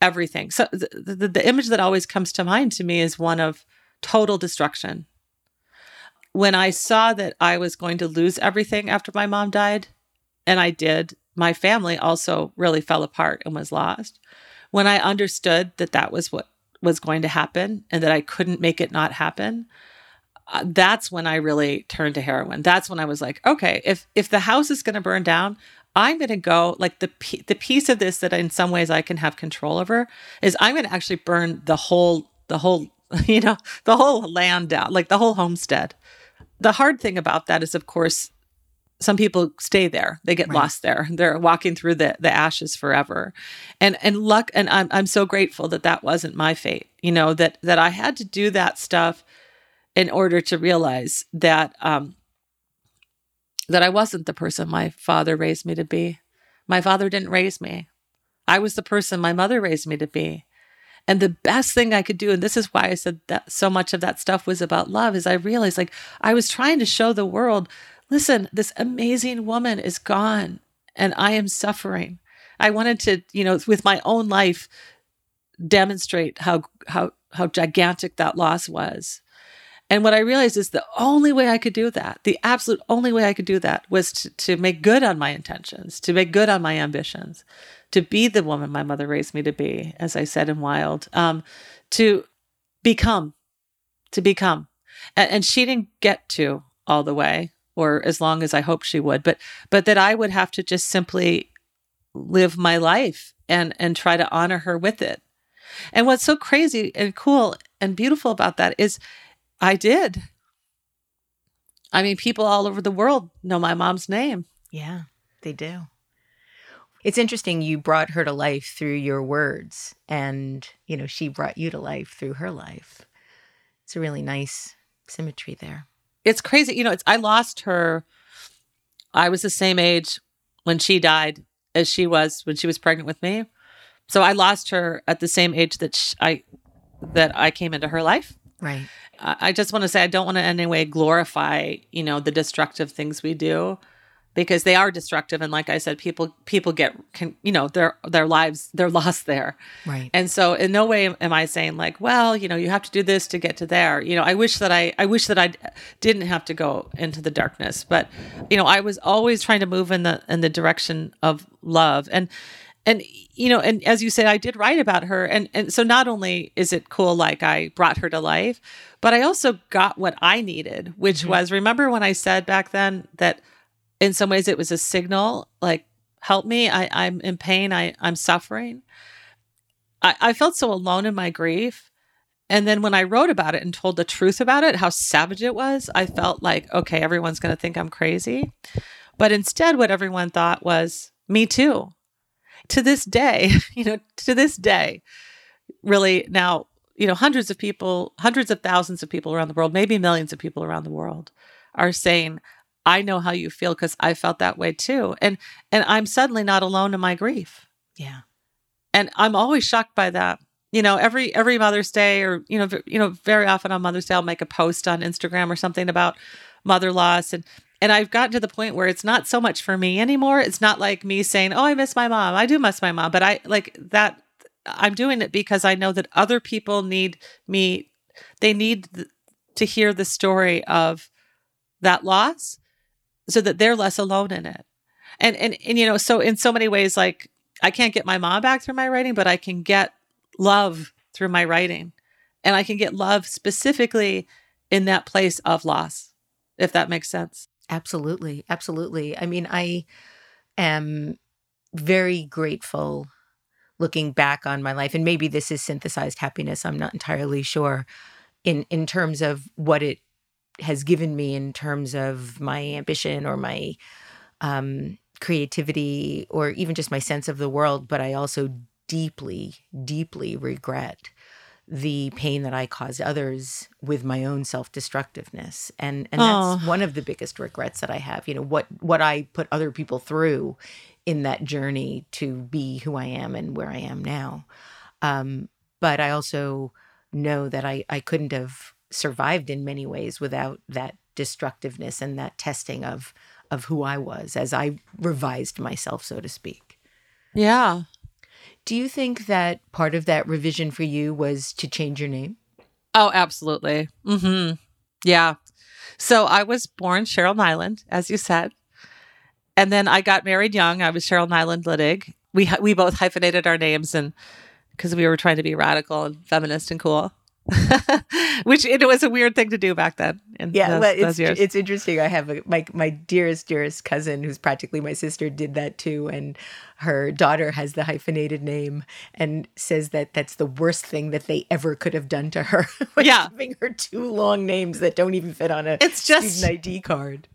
everything. So the, the, the image that always comes to mind to me is one of total destruction. When I saw that I was going to lose everything after my mom died, and I did, my family also really fell apart and was lost. When I understood that that was what was going to happen and that I couldn't make it not happen, uh, that's when I really turned to heroin. That's when I was like, okay, if if the house is going to burn down, I'm going to go like the the piece of this that in some ways I can have control over is I'm going to actually burn the whole the whole [LAUGHS] you know the whole land down like the whole homestead. The hard thing about that is of course some people stay there they get right. lost there they're walking through the the ashes forever and and luck and I'm I'm so grateful that that wasn't my fate you know that that I had to do that stuff in order to realize that um that I wasn't the person my father raised me to be. My father didn't raise me. I was the person my mother raised me to be. And the best thing I could do, and this is why I said that so much of that stuff was about love, is I realized like I was trying to show the world listen, this amazing woman is gone and I am suffering. I wanted to, you know, with my own life, demonstrate how how how gigantic that loss was. And what I realized is the only way I could do that, the absolute only way I could do that was to, to make good on my intentions, to make good on my ambitions, to be the woman my mother raised me to be, as I said in Wild, um, to become, to become. And, and she didn't get to all the way or as long as I hoped she would, but but that I would have to just simply live my life and and try to honor her with it. And what's so crazy and cool and beautiful about that is I did. I mean, people all over the world know my mom's name. Yeah, they do. It's interesting you brought her to life through your words and, you know, she brought you to life through her life. It's a really nice symmetry there. It's crazy. You know, it's I lost her I was the same age when she died as she was when she was pregnant with me. So I lost her at the same age that she, I that I came into her life. Right. I just want to say I don't want to in any way glorify, you know, the destructive things we do because they are destructive and like I said people people get can, you know their their lives they're lost there. Right. And so in no way am I saying like, well, you know, you have to do this to get to there. You know, I wish that I I wish that I didn't have to go into the darkness, but you know, I was always trying to move in the in the direction of love and and you know and as you said i did write about her and and so not only is it cool like i brought her to life but i also got what i needed which mm-hmm. was remember when i said back then that in some ways it was a signal like help me I, i'm in pain I, i'm suffering I, I felt so alone in my grief And then when I wrote about it and told the truth about it, how savage it was, I felt like, okay, everyone's going to think I'm crazy. But instead, what everyone thought was, me too. To this day, [LAUGHS] you know, to this day, really now, you know, hundreds of people, hundreds of thousands of people around the world, maybe millions of people around the world are saying, I know how you feel because I felt that way too. And and I'm suddenly not alone in my grief. Yeah. And I'm always shocked by that. You know, every every Mother's Day or you know, v- you know, very often on Mother's Day I'll make a post on Instagram or something about mother loss and and I've gotten to the point where it's not so much for me anymore. It's not like me saying, "Oh, I miss my mom." I do miss my mom, but I like that I'm doing it because I know that other people need me they need th- to hear the story of that loss so that they're less alone in it. And and and you know, so in so many ways like I can't get my mom back through my writing, but I can get love through my writing. And I can get love specifically in that place of loss, if that makes sense. Absolutely. Absolutely. I mean, I am very grateful looking back on my life and maybe this is synthesized happiness, I'm not entirely sure in in terms of what it has given me in terms of my ambition or my um creativity or even just my sense of the world, but I also deeply deeply regret the pain that I caused others with my own self-destructiveness. And and that's Oh. one of the biggest regrets that I have. You know, what what I put other people through in that journey to be who I am and where I am now. Um, but I also know that I, I couldn't have survived in many ways without that destructiveness and that testing of of who I was as I revised myself, so to speak. Yeah. Do you think that part of that revision for you was to change your name? Oh, absolutely. Mhm. Yeah. So I was born Cheryl Nyland, as you said. And then I got married young. I was Cheryl Nyland Littig. We we both hyphenated our names and because we were trying to be radical and feminist and cool. [LAUGHS] Which it was a weird thing to do back then. In Yeah, those, it's it's interesting. I have a, my my dearest dearest cousin who's practically my sister did that too, and her daughter has the hyphenated name and says that that's the worst thing that they ever could have done to her. [LAUGHS] Yeah. giving her two long names that don't even fit on a It's just- student ID card.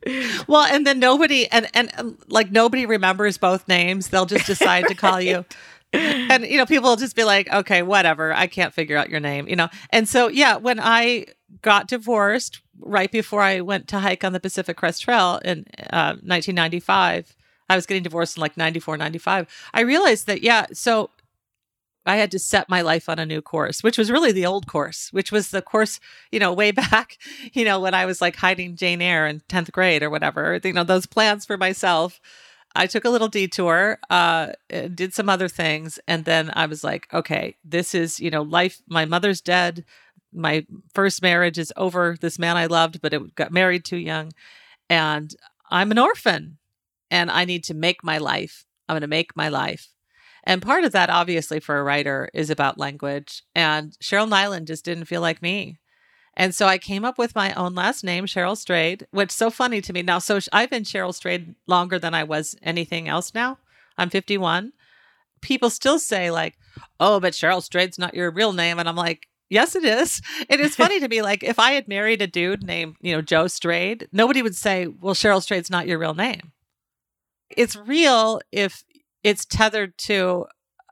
Well, and then nobody and, and and like nobody remembers both names. They'll just [LAUGHS] decide to call you. [LAUGHS] And you know, people will just be like, "Okay, whatever. I can't figure out your name." You know. And so, yeah, when I got divorced right before I went to hike on the Pacific Crest Trail in uh, 1995, I was getting divorced in like 94, 95. I realized that yeah, so I had to set my life on a new course, which was really the old course, which was the course, you know, way [LAUGHS] back, you know, when I was like hiding Jane Eyre in 10th grade or whatever, you know, those plans for myself. I took a little detour, uh, uh, did some other things, and then I was like, okay, this is, you know, life. My mother's dead. My first marriage is over. This man I loved, but it got married too young. And I'm an orphan and I need to make my life. I'm going to make my life. And part of that, obviously, for a writer is about language. And Cheryl Nyland just didn't feel like me. And so I came up with my own last name, Cheryl Strayed, which is so funny to me. Now, so I've been Cheryl Strayed longer than I was anything else now. I'm 51. People still say, like, oh, but Cheryl Strayed's not your real name. And I'm like, yes, it is. It is funny to me. Like, if I had married a dude named, you know, Joe Strayed, nobody would say, well, Cheryl Strayed's not your real name. It's real if it's tethered to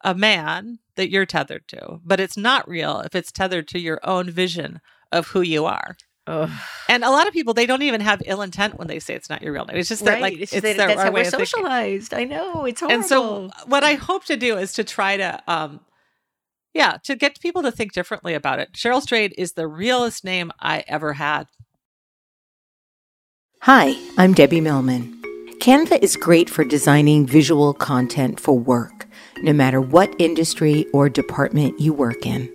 a man that you're tethered to, but it's not real if it's tethered to your own vision of who you are. Ugh. And a lot of people, they don't even have ill intent when they say it's not your real name. It's just that, right. like, it's it's, that their that's our how way we're of thinking. socialized. I know it's horrible. And so, what I hope to do is to try to, um, yeah, to get people to think differently about it. Cheryl Strayed is the realest name I ever had. Hi, I'm Debbie Millman. Canva is great for designing visual content for work, no matter what industry or department you work in.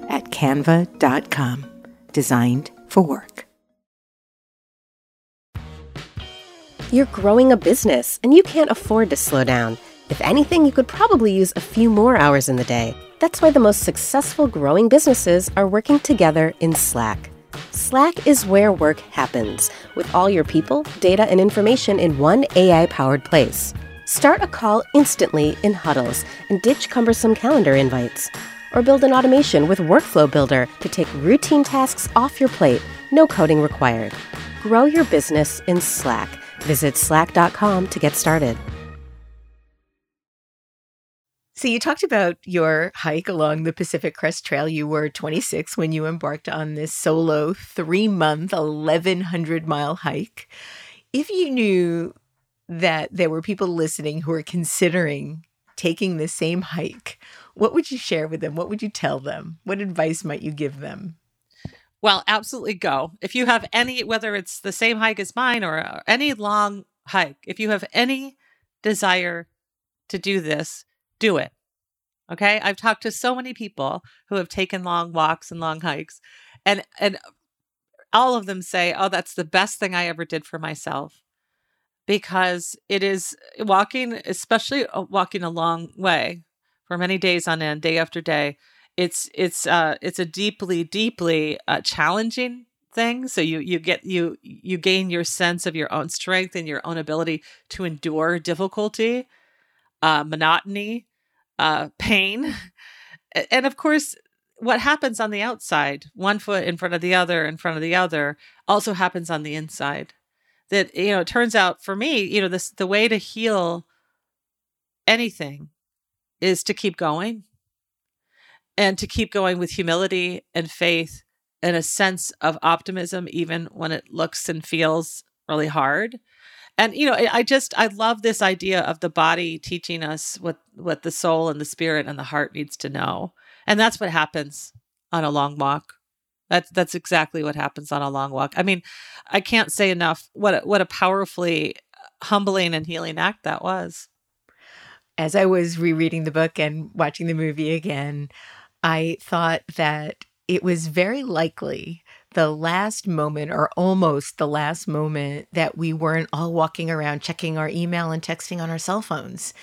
at canva.com. Designed for work. You're growing a business and you can't afford to slow down. If anything, you could probably use a few more hours in the day. That's why the most successful growing businesses are working together in Slack. Slack is where work happens, with all your people, data, and information in one AI powered place. Start a call instantly in huddles and ditch cumbersome calendar invites. Or build an automation with Workflow Builder to take routine tasks off your plate, no coding required. Grow your business in Slack. Visit slack.com to get started. So you talked about your hike along the Pacific Crest Trail. You were 26 when you embarked on this solo three month, 1100 mile hike. If you knew that there were people listening who are considering taking the same hike, what would you share with them? What would you tell them? What advice might you give them? Well, absolutely go. If you have any, whether it's the same hike as mine or any long hike, if you have any desire to do this, do it. Okay. I've talked to so many people who have taken long walks and long hikes, and, and all of them say, Oh, that's the best thing I ever did for myself. Because it is walking, especially uh, walking a long way for many days on end, day after day. It's it's uh it's a deeply deeply uh, challenging thing so you you get you you gain your sense of your own strength and your own ability to endure difficulty uh monotony uh, pain. [LAUGHS] And of course, what happens on the outside, one foot in front of the other, in front of the other, also happens on the inside. That, you know, it turns out for me, you know, this the way to heal anything is to keep going and to keep going with humility and faith and a sense of optimism, even when it looks and feels really hard. And you know i just i love this idea of the body teaching us what what the soul and the spirit and the heart needs to know. And that's what happens on a long walk. That's that's exactly what happens on a long walk. I mean i can't say enough what a, what a powerfully humbling and healing act that was as i was rereading the book and watching the movie again i thought that it was very likely the last moment or almost the last moment that we weren't all walking around checking our email and texting on our cell phones.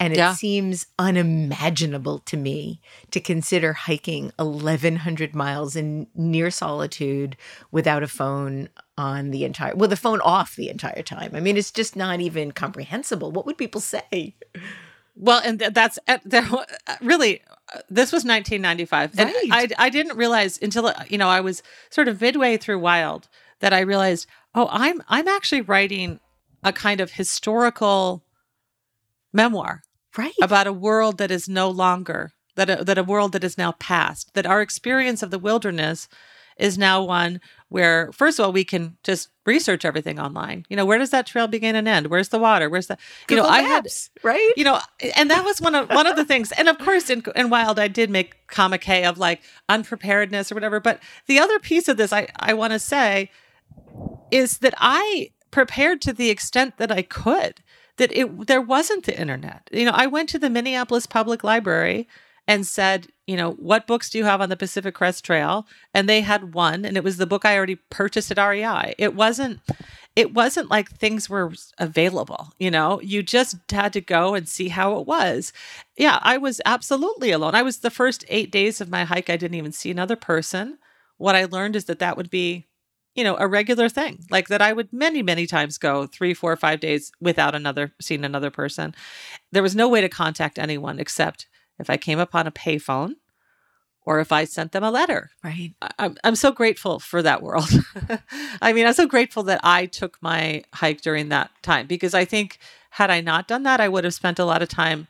And it yeah. seems unimaginable to me to consider hiking 1,100 miles in near solitude without a phone on the entire, well, the phone off the entire time. I mean, it's just not even comprehensible. What would people say? Well, and that's eh, there. Uh, really, uh, this was 1995 right. and I, I didn't realize until uh, you know i was sort of midway through wild that i realized oh i'm i'm actually writing a kind of historical memoir right about a world that is no longer that a, that a world that is now past that our experience of the wilderness is now one where first of all we can just research everything online. You know where does that trail begin and end? Where's the water? Where's the you Google know i had right? You know and that was one of one of the things. And of course in, in wild i did make comic of like unpreparedness or whatever. But the other piece of this i i want to say is that i prepared to the extent that i could that it there wasn't the internet. You know i went to the minneapolis public library and said, you know, what books do you have on the Pacific Crest Trail? And they had one, and it was the book I already purchased at REI. It wasn't it wasn't like things were available, you know. You just had to go and see how it was. Yeah, I was absolutely alone. I was the first 8 days of my hike I didn't even see another person. What I learned is that that would be you know, a regular thing. Like that I would many, many times go three, four, five days without another seeing another person. There was no way to contact anyone except if I came upon a payphone or if I sent them a letter. Right. I'm, I'm so grateful for that world. [LAUGHS] I mean, I'm so grateful that I took my hike during that time because I think had I not done that, I would have spent a lot of time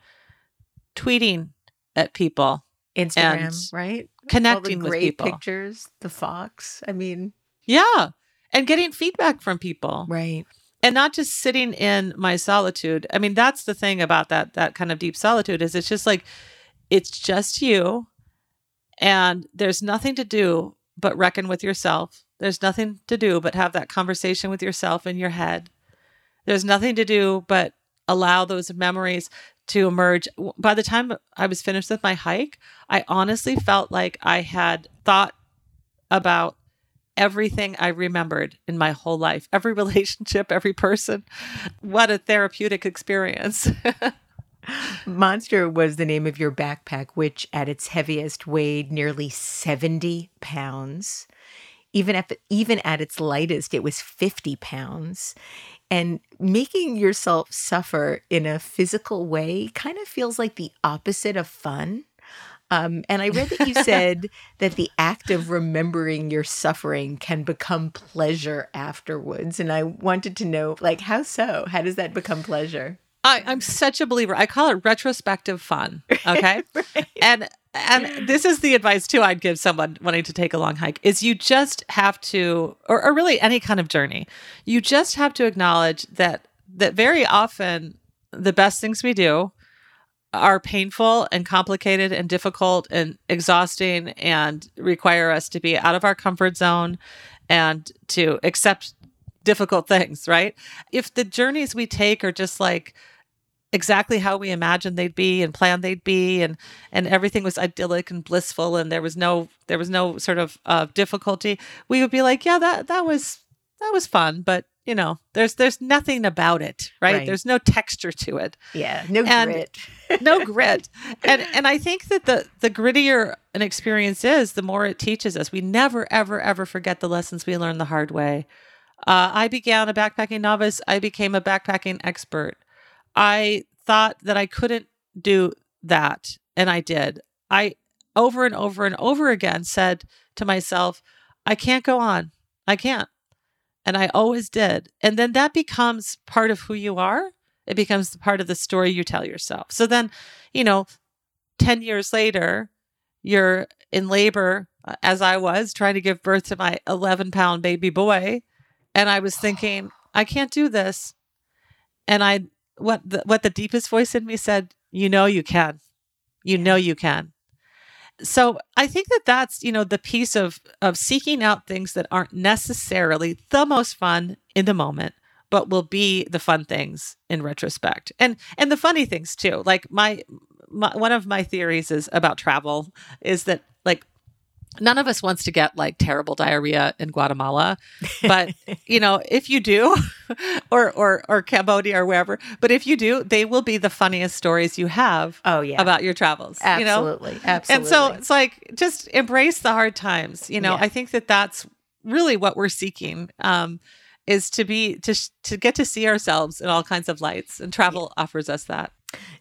tweeting at people. Instagram, right? Connecting with people. pictures, the fox. I mean, yeah. And getting feedback from people. Right and not just sitting in my solitude i mean that's the thing about that that kind of deep solitude is it's just like it's just you and there's nothing to do but reckon with yourself there's nothing to do but have that conversation with yourself in your head there's nothing to do but allow those memories to emerge. By the time I was finished with my hike, I honestly felt like I had thought about everything I remembered in my whole life, every [LAUGHS] relationship, every person. What a therapeutic experience. [LAUGHS] Monster was the name of your backpack, which at its heaviest weighed nearly 70 pounds. Even at, the, even at its lightest, it was 50 pounds. And making yourself suffer in a physical way kind of feels like the opposite of fun. Um, and I read that you [LAUGHS] said that the act of remembering your suffering can become pleasure afterwards. And I wanted to know, like, how so? How does that become pleasure? I, I'm such a believer. I call it retrospective fun. Okay. [LAUGHS] right. And and this is the advice too I'd give someone wanting to take a long hike is you just have to or, or really any kind of journey, you just have to acknowledge that that very often the best things we do are painful and complicated and difficult and exhausting and require us to be out of our comfort zone and to accept difficult things, right? If the journeys we take are just like exactly how we imagined they'd be and planned they'd be and and everything was idyllic and blissful and there was no there was no sort of uh, difficulty, we would be like, yeah, that that was that was fun, but you know, there's there's nothing about it, right? right. There's no texture to it. Yeah, no and grit. [LAUGHS] no [LAUGHS] grit. And and I think that the the grittier an experience is, the more it teaches us. We never ever ever forget the lessons we learned the hard way. Uh, I began a backpacking novice. I became a backpacking expert. I thought that I couldn't do that, and I did. I over and over and over again said to myself, I can't go on. I can't. And I always did. And then that becomes part of who you are. It becomes part of the story you tell yourself. So then, you know, 10 years later, you're in labor, uh, as I was, trying to give birth to my 11 pound baby boy. And I was thinking, I can't do this. And I, what the, what the deepest voice in me said, you know, you can. You know, you can so i think that that's you know the piece of of seeking out things that aren't necessarily the most fun in the moment but will be the fun things in retrospect and and the funny things too like my, my one of my theories is about travel is that like none of us wants to get like terrible diarrhea in Guatemala, but [LAUGHS] you know, if you do, [LAUGHS] or or or Cambodia or wherever, but if you do, they will be the funniest stories you have. Oh yeah, about your travels. Absolutely, you know? absolutely. And so it's like just embrace the hard times. You know, yeah. I think that that's really what we're seeking. Um, is to be to to get to see ourselves in all kinds of lights, and travel yeah. offers us that.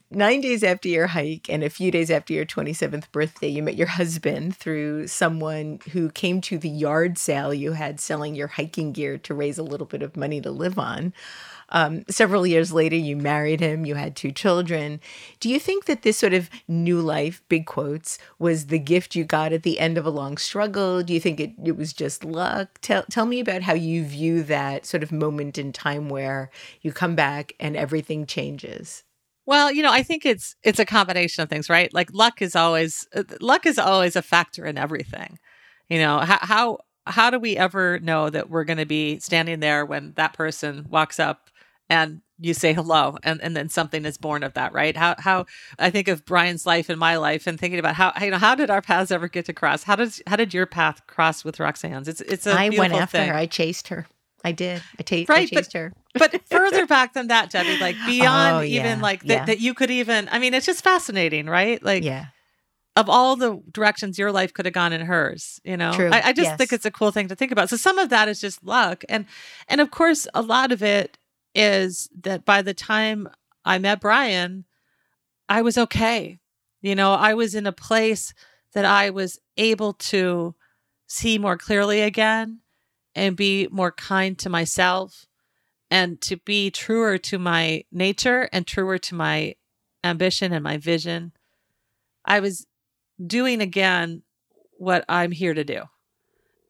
Nine days after your hike and a few days after your 27th birthday, you met your husband through someone who came to the yard sale you had selling your hiking gear to raise a little bit of money to live on. Um, several years later, you married him, you had two children. Do you think that this sort of new life, big quotes, was the gift you got at the end of a long struggle? Do you think it, it was just luck? Tell, tell me about how you view that sort of moment in time where you come back and everything changes. Well, you know, I think it's it's a combination of things, right? Like luck is always uh, luck is always a factor in everything. You know, how how how do we ever know that we're going to be standing there when that person walks up and you say hello and, and then something is born of that right how how i think of brian's life and my life and thinking about how you know how did our paths ever get to cross how did how did your path cross with roxane's it's it's a i went after thing. her i chased her I did. I, right, I chased but, her. [LAUGHS] but further back than that, Debbie, like [LAUGHS] oh, beyond oh, yeah, even like that, yeah. that you could even, I mean, it's just fascinating, right? Like, yeah. Of all the directions your life could have gone in hers, you know, True. I, I just yes. think it's a cool thing to think about. So some of that is just luck, and and of course, a lot of it is that by the time I met Brian, I was okay. You know, I was in a place that I was able to see more clearly again and be more kind to myself and to be truer to my nature and truer to my ambition and my vision. I was doing again what I'm here to do.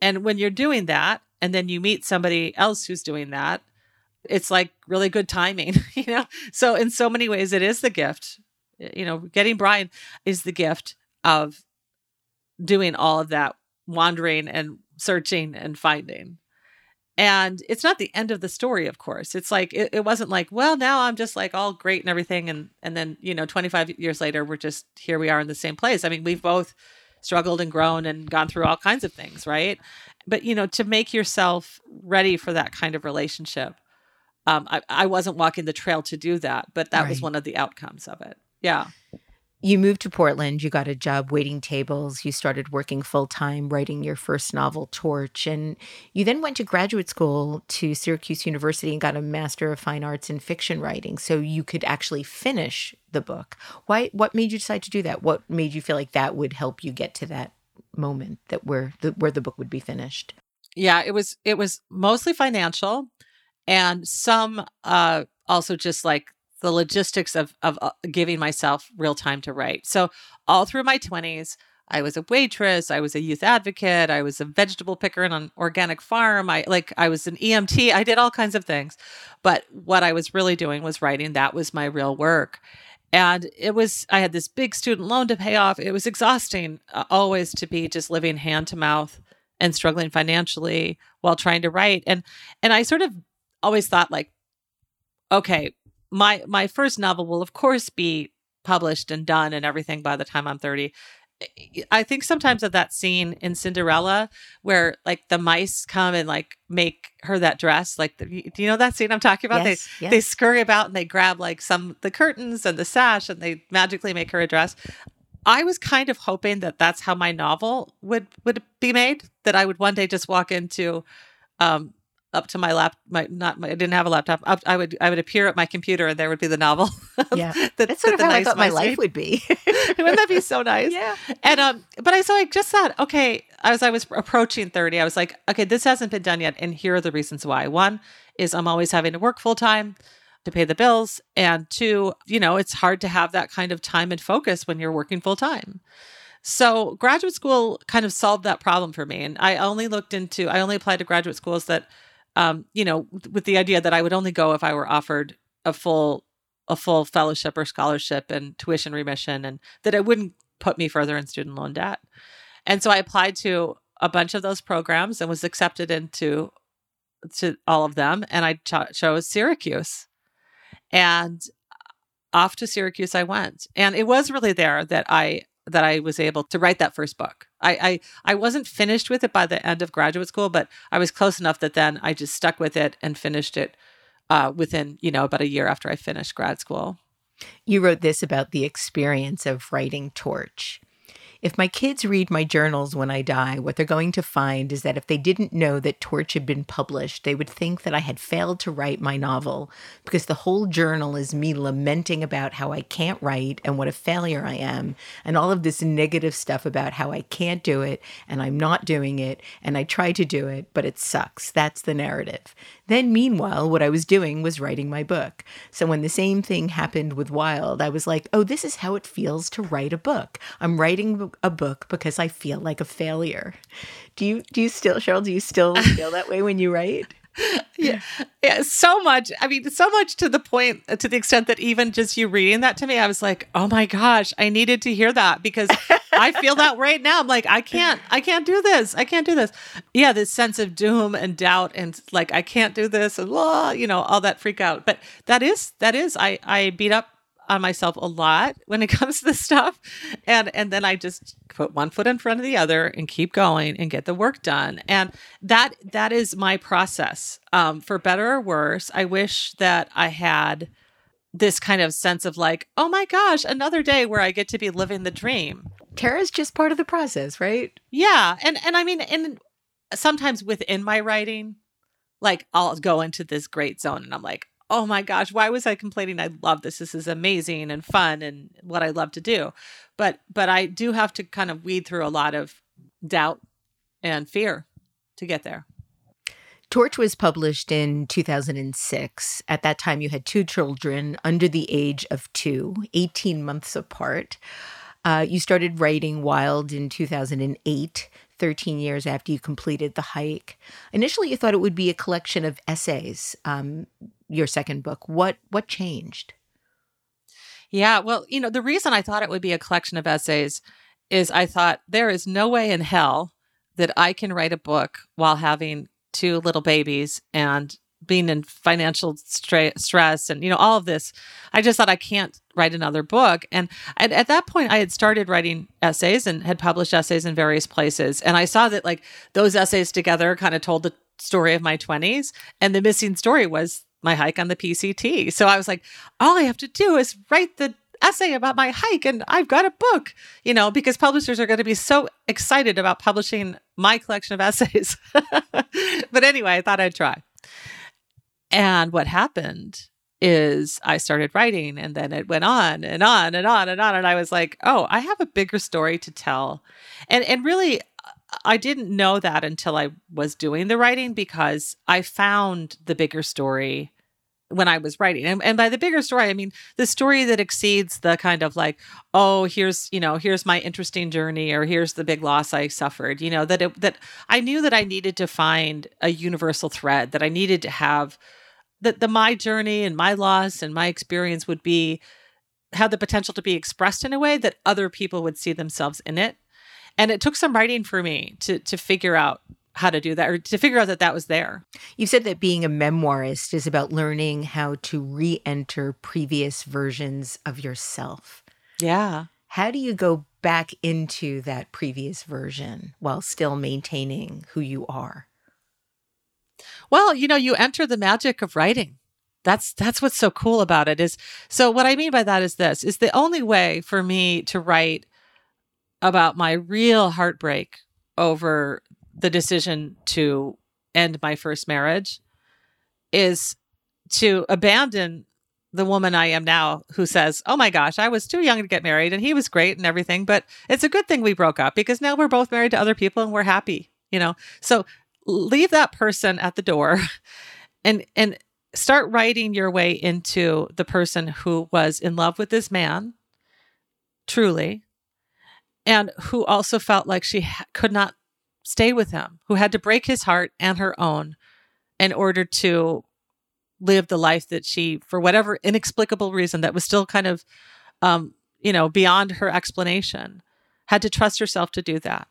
And when you're doing that, and then you meet somebody else who's doing that, it's like really good timing, [LAUGHS] you know? So, in so many ways, it is the gift. You know, getting Brian is the gift of doing all of that wandering and searching and finding. and it's not the end of the story of course. It's like it, it, wasn't like well now i'm just like all great and everything and and then you know 25 years later we're just here we are in the same place. I mean we've both struggled and grown and gone through all kinds of things right? But you know to make yourself ready for that kind of relationship um, I, I wasn't walking the trail to do that but that right. was one of the outcomes of it. Yeah you moved to Portland, you got a job waiting tables, you started working full time writing your first novel, Torch, and you then went to graduate school to Syracuse University and got a Master of Fine Arts in Fiction Writing so you could actually finish the book. Why what made you decide to do that? What made you feel like that would help you get to that moment that where the where the book would be finished? Yeah, it was it was mostly financial and some uh also just like the logistics of of uh, giving myself real time to write. So all through my 20s, I was a waitress, I was a youth advocate, I was a vegetable picker in an organic farm. I like I was an EMT. I did all kinds of things. But what I was really doing was writing. That was my real work. And it was I had this big student loan to pay off. It was exhausting uh, always to be just living hand to mouth and struggling financially while trying to write. And and I sort of always thought like okay, my my first novel will of course be published and done and everything by the time I'm 30. I think sometimes of that scene in Cinderella where like the mice come and like make her that dress. Like, the, do you know that scene I'm talking about? Yes, they yes. they scurry about and they grab like some the curtains and the sash and they magically make her a dress. I was kind of hoping that that's how my novel would would be made. That I would one day just walk into um, up to my lap my not my, I didn't have a laptop up, I would I would appear at my computer and there would be the novel. [LAUGHS] Yeah. That, that's sort of how nice I thought my life would be. [LAUGHS] [LAUGHS] Wouldn't that be so nice? Yeah. And um but I so I just thought okay as I was approaching 30 I was like okay this hasn't been done yet and here are the reasons why. One is I'm always having to work full time to pay the bills and two you know it's hard to have that kind of time and focus when you're working full time so graduate school kind of solved that problem for me and I only looked into I only applied to graduate schools that um, you know, with the idea that I would only go if I were offered a full a full fellowship or scholarship and tuition remission, and that it wouldn't put me further in student loan debt. And so I applied to a bunch of those programs and was accepted into to all of them, and I ch- chose Syracuse. And off to Syracuse I went, and it was really there that I that I was able to write that first book. I, I I wasn't finished with it by the end of graduate school, but I was close enough that then I just stuck with it and finished it uh, within you know about a year after I finished grad school. You wrote this about the experience of writing Torch. If my kids read my journals when I die, what they're going to find is that if they didn't know that Torch had been published, they would think that I had failed to write my novel because the whole journal is me lamenting about how I can't write and what a failure I am, and all of this negative stuff about how I can't do it and I'm not doing it and I try to do it, but it sucks. That's the narrative. Then, meanwhile, what I was doing was writing my book. So when the same thing happened with Wild, I was like, oh, this is how it feels to write a book. I'm writing a book because I feel like a failure. Do you do you still, Cheryl, do you still [LAUGHS] feel that way when you write? [LAUGHS] yeah, yeah, so much. I mean, so much to the point, uh, to the extent that even just you reading that to me, I was like, oh my gosh, I needed to hear that because I feel that [LAUGHS] right now. I'm like, I can't, I can't do this. I can't do this. Yeah, this sense of doom and doubt and like I can't do this and blah, you know, all that freak out. But that is, that is, I, I beat up on myself a lot when it [LAUGHS] comes to this stuff. And and then i just put one foot in front of the other and keep going and get the work done. And that that is my process. Um, for better or worse i wish that i had this kind of sense of like oh my gosh another day where i get to be living the dream. Terror's just part of the process right? Yeah. And and i mean and sometimes within my writing like i'll go into this great zone and i'm like oh my gosh, why was I complaining? I love this. This is amazing and fun and what I love to do. But but I do have to kind of weed through a lot of doubt and fear to get there. Torch was published in 2006. At that time, you had two children under the age of two, 18 months apart. Uh, you started writing Wild in 2008, 13 years after you completed The Hike. Initially, you thought it would be a collection of essays. Um, your second book. What what changed? Yeah, well, you know, the reason I thought it would be a collection of essays is I thought there is no way in hell that I can write a book while having two little babies and being in financial stra- stress and you know all of this i just thought i can't write another book and at, at that point i had started writing essays and had published essays in various places and i saw that like those essays together kind of told the story of my 20s and the missing story was my hike on the pct so i was like all i have to do is write the essay about my hike and I've got a book, you know, because publishers are going to be so excited about publishing my collection of [LAUGHS] essays. but anyway, I thought I'd try. And what happened is I started writing and then it went on and on and on and on and I was like, "Oh, I have a bigger story to tell." And and really I didn't know that until I was doing the writing because I found the bigger story when I was writing. And, and by the bigger story, I mean the story that exceeds the kind of like, oh, here's, you know, here's my interesting journey or here's the big loss I suffered, you know, that it, that I knew that I needed to find a universal thread, that I needed to have that the my journey and my loss and my experience would be had the potential to be expressed in a way that other people would see themselves in it. And it took some writing for me to to figure out how to do that or to figure out that that was there. You said that being a memoirist is about learning how to re-enter previous versions of yourself. Yeah. How do you go back into that previous version while still maintaining who you are? Well, you know, you enter the magic of writing. That's that's what's so cool about it is so what I mean by that is this is the only way for me to write about my real heartbreak over the decision to end my first marriage is to abandon the woman I am now who says, Oh my gosh, I was too young to get married and he was great and everything, but it's a good thing we broke up because now we're both married to other people and we're happy, you know? So leave that person at the door [LAUGHS] and and start writing your way into the person who was in love with this man truly and who also felt like she ha- could not stay with him who had to break his heart and her own in order to live the life that she for whatever inexplicable reason that was still kind of um you know beyond her explanation had to trust herself to do that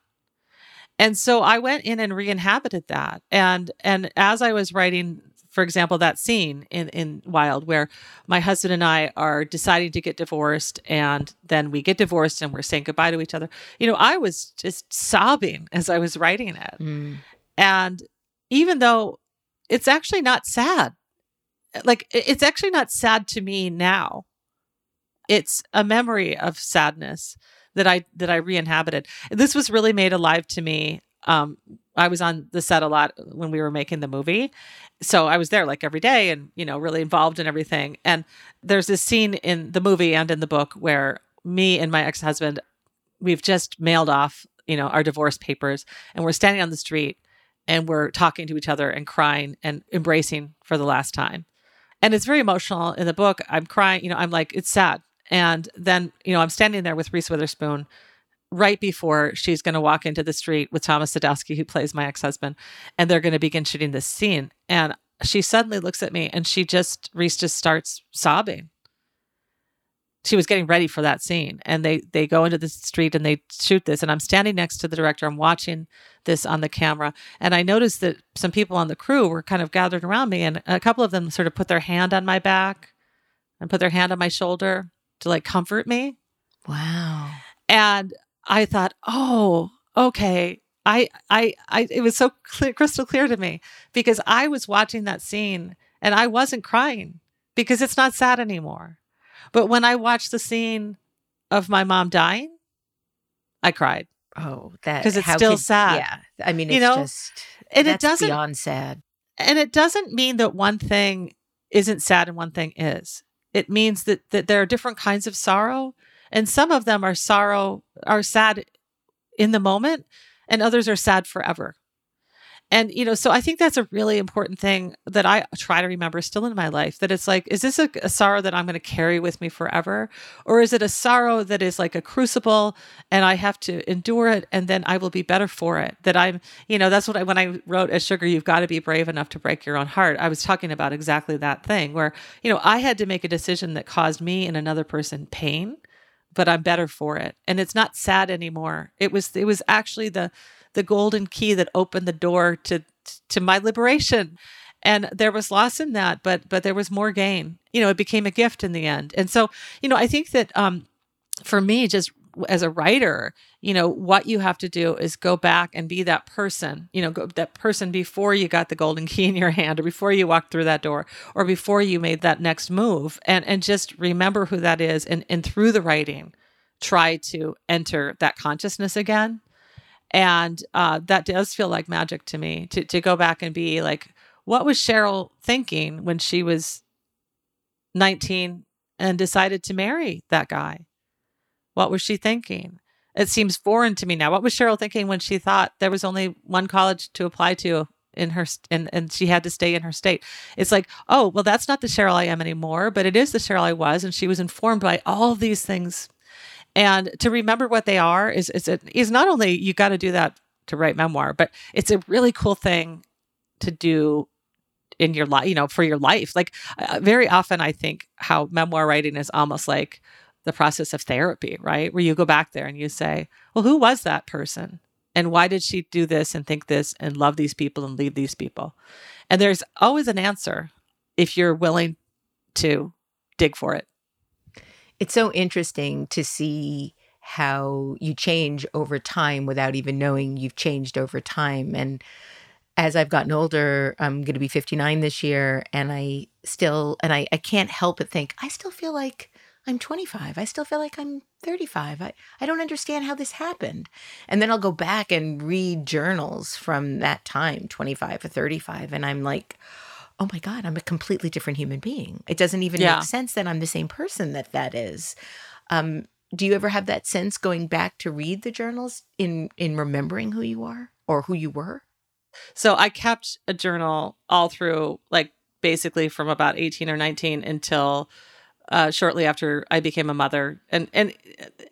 and so I went in and re-inhabited that. And and as I was writing, for example, that scene in, in Wild where my husband and I are deciding to get divorced and then we get divorced and we're saying goodbye to each other. You know, I was just sobbing as I was writing it. Mm. And even though it's actually not sad, like it's actually not sad to me now. It's a memory of sadness that I that I re-inhabited. This was really made alive to me. Um, I was on the set a lot when we were making the movie, so I was there like every day, and you know, really involved in everything. And there's this scene in the movie and in the book where me and my ex-husband, we've just mailed off, you know, our divorce papers, and we're standing on the street, and we're talking to each other and crying and embracing for the last time. And it's very emotional in the book. I'm crying, you know, I'm like, it's sad and then, you know, I'm standing there with Reese Witherspoon right before she's going to walk into the street with Thomas Sadoski, who plays my ex husband, and they're going to begin shooting this scene. And she suddenly looks at me and she just, Reese just starts sobbing. She was getting ready for that scene. And they, they go into the street and they shoot this. And I'm standing next to the director. I'm watching this on the camera. And I noticed that some people on the crew were kind of gathered around me. And a couple of them sort of put their hand on my back and put their hand on my shoulder to like comfort me. Wow. And I thought, oh, okay. I, I, I, it was so clear, crystal clear to me because I was watching that scene and I wasn't crying because it's not sad anymore. But when I watched the scene of my mom dying, I cried. Oh, that because it's still could, sad. Yeah, I mean, it's you know, just and it doesn't beyond sad. And it doesn't mean that one thing isn't sad and one thing is. It means that, that there are different kinds of sorrow, and some of them are sorrow, are sad in the moment, and others are sad forever. And, you know, so I think that's a really important thing that I try to remember still in my life that it's like, is this a, a sorrow that I'm going to carry with me forever? Or is it a sorrow that is like a crucible and I have to endure it and then I will be better for it? That I'm, you know, that's what I, when I wrote as Sugar, you've got to be brave enough to break your own heart. I was talking about exactly that thing where, you know, I had to make a decision that caused me and another person pain but I'm better for it. And it's not sad anymore. It was it was actually the the golden key that opened the door to to my liberation and there was loss in that but but there was more gain you know it became a gift in the end and so you know i think that um for me just as a writer you know what you have to do is go back and be that person you know go, that person before you got the golden [LAUGHS] key in your hand or before you walked through that door or before you made that next move and and just remember who that is and and through the writing try to enter that consciousness again. And uh, that does feel like magic to me to, to go back and be like what was cheryl thinking when she was 19 and decided to marry that guy what was she thinking? It seems foreign to me now. What was cheryl thinking when she thought there was only one college to apply to in her and and she had to stay in her state? It's like oh well that's not the cheryl i am anymore but it is the cheryl i was and she was informed by all these things. And to remember what they are is is it is not only you got to do that to write memoir, but it's a really cool thing to do in your life, you know, for your life. Like uh, very often, I think how memoir writing is almost like the process of therapy, right? Where you go back there and you say, well, who was that person? And why did she do this and think this and love these people and leave these people? And there's always an answer if you're willing to dig for it. It's so interesting to see how you change over time without even knowing you've changed over time. And as I've gotten older, I'm going to be 59 this year, and I still, and I, I can't help but think, I still feel like I'm 25. I still feel like I'm 35. I, I don't understand how this happened. And then I'll go back and read journals from that time, 25 or 35, and I'm like, oh my God, I'm a completely different human being. It doesn't even yeah. make sense that I'm the same person that that is. Um, do you ever have that sense going back to read the journals in in remembering who you are or who you were? So I kept a journal all through, like basically from about 18 or 19 until uh, shortly after I became a mother. And and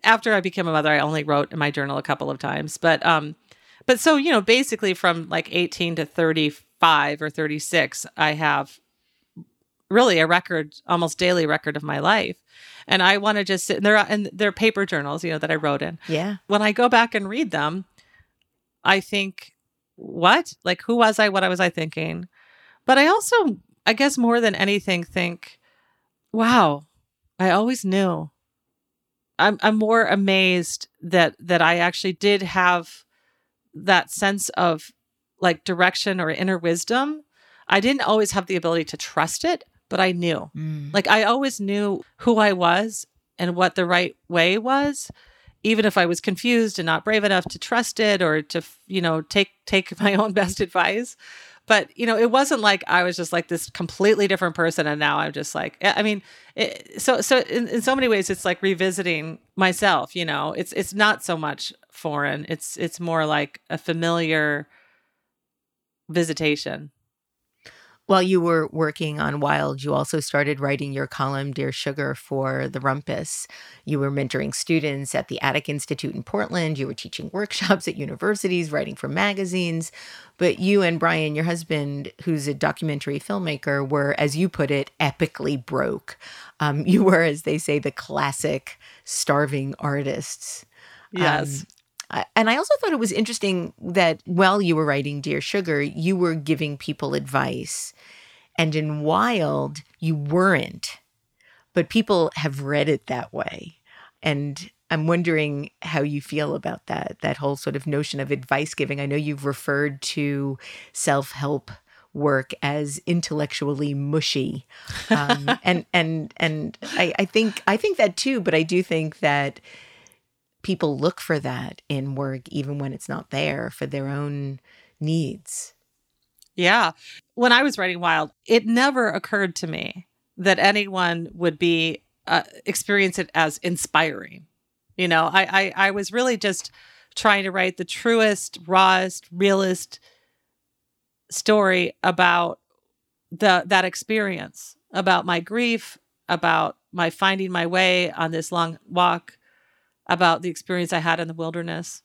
after I became a mother, I only wrote in my journal a couple of times. But um, but so you know, basically from like 18 to 35 or 36, I have really a record, almost daily record of my life. And I want to just sit and they're and they're paper journals, you know, that I wrote in. Yeah. When I go back and read them, I think, what? Like who was I? What was I thinking? But I also, I guess more than anything, think, wow, I always knew. I'm I'm more amazed that that I actually did have that sense of like direction or inner wisdom, I didn't always have the ability to trust it, but I knew. Mm. Like I always knew who I was and what the right way was, even if I was confused and not brave enough to trust it or to, you know, take take [LAUGHS] my own best advice. But you know, it wasn't like I was just like this completely different person, and now I'm just like, I mean, it, so so in, in so many ways, it's like revisiting myself. You know, it's it's not so much foreign; it's it's more like a familiar visitation. While you were working on Wild, you also started writing your column, Dear Sugar, for the Rumpus. You were mentoring students at the Attic Institute in Portland. You were teaching workshops at universities, writing for magazines. But you and Brian, your husband, who's a documentary filmmaker, were, as you put it, epically broke. Um, [LAUGHS] you were, as they say, the classic starving artists. Yes. Um, and I also thought it was interesting that while you were writing Dear Sugar, you were giving people advice. And in Wild, you weren't. But people have read it that way. And I'm wondering how you feel about that, that whole sort of notion of advice giving. I know you've referred to self help work as intellectually mushy um, [LAUGHS] and and and I, I think i think that too but i do think that people look for that in work, even when it's not there for their own needs. Yeah. When I was writing Wild, it never occurred to me that anyone would be uh, experience it as inspiring. You know, I, I I was really just trying to write the truest, rawest, realest story about the that experience, about my grief, about my finding my way on this long walk, about the experience I had in the wilderness.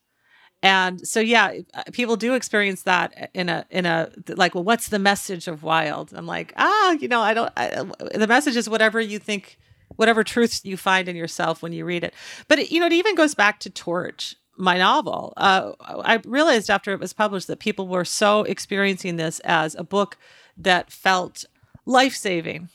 And so yeah, uh, people do experience that in a in a like well what's the message of wild? I'm like, ah, you know, I don't I, the message is whatever you think whatever truths you find in yourself when you read it. But it, you know, it even goes back to Torch, my novel. Uh, I realized after it was published that people were so experiencing this as a book that felt life saving.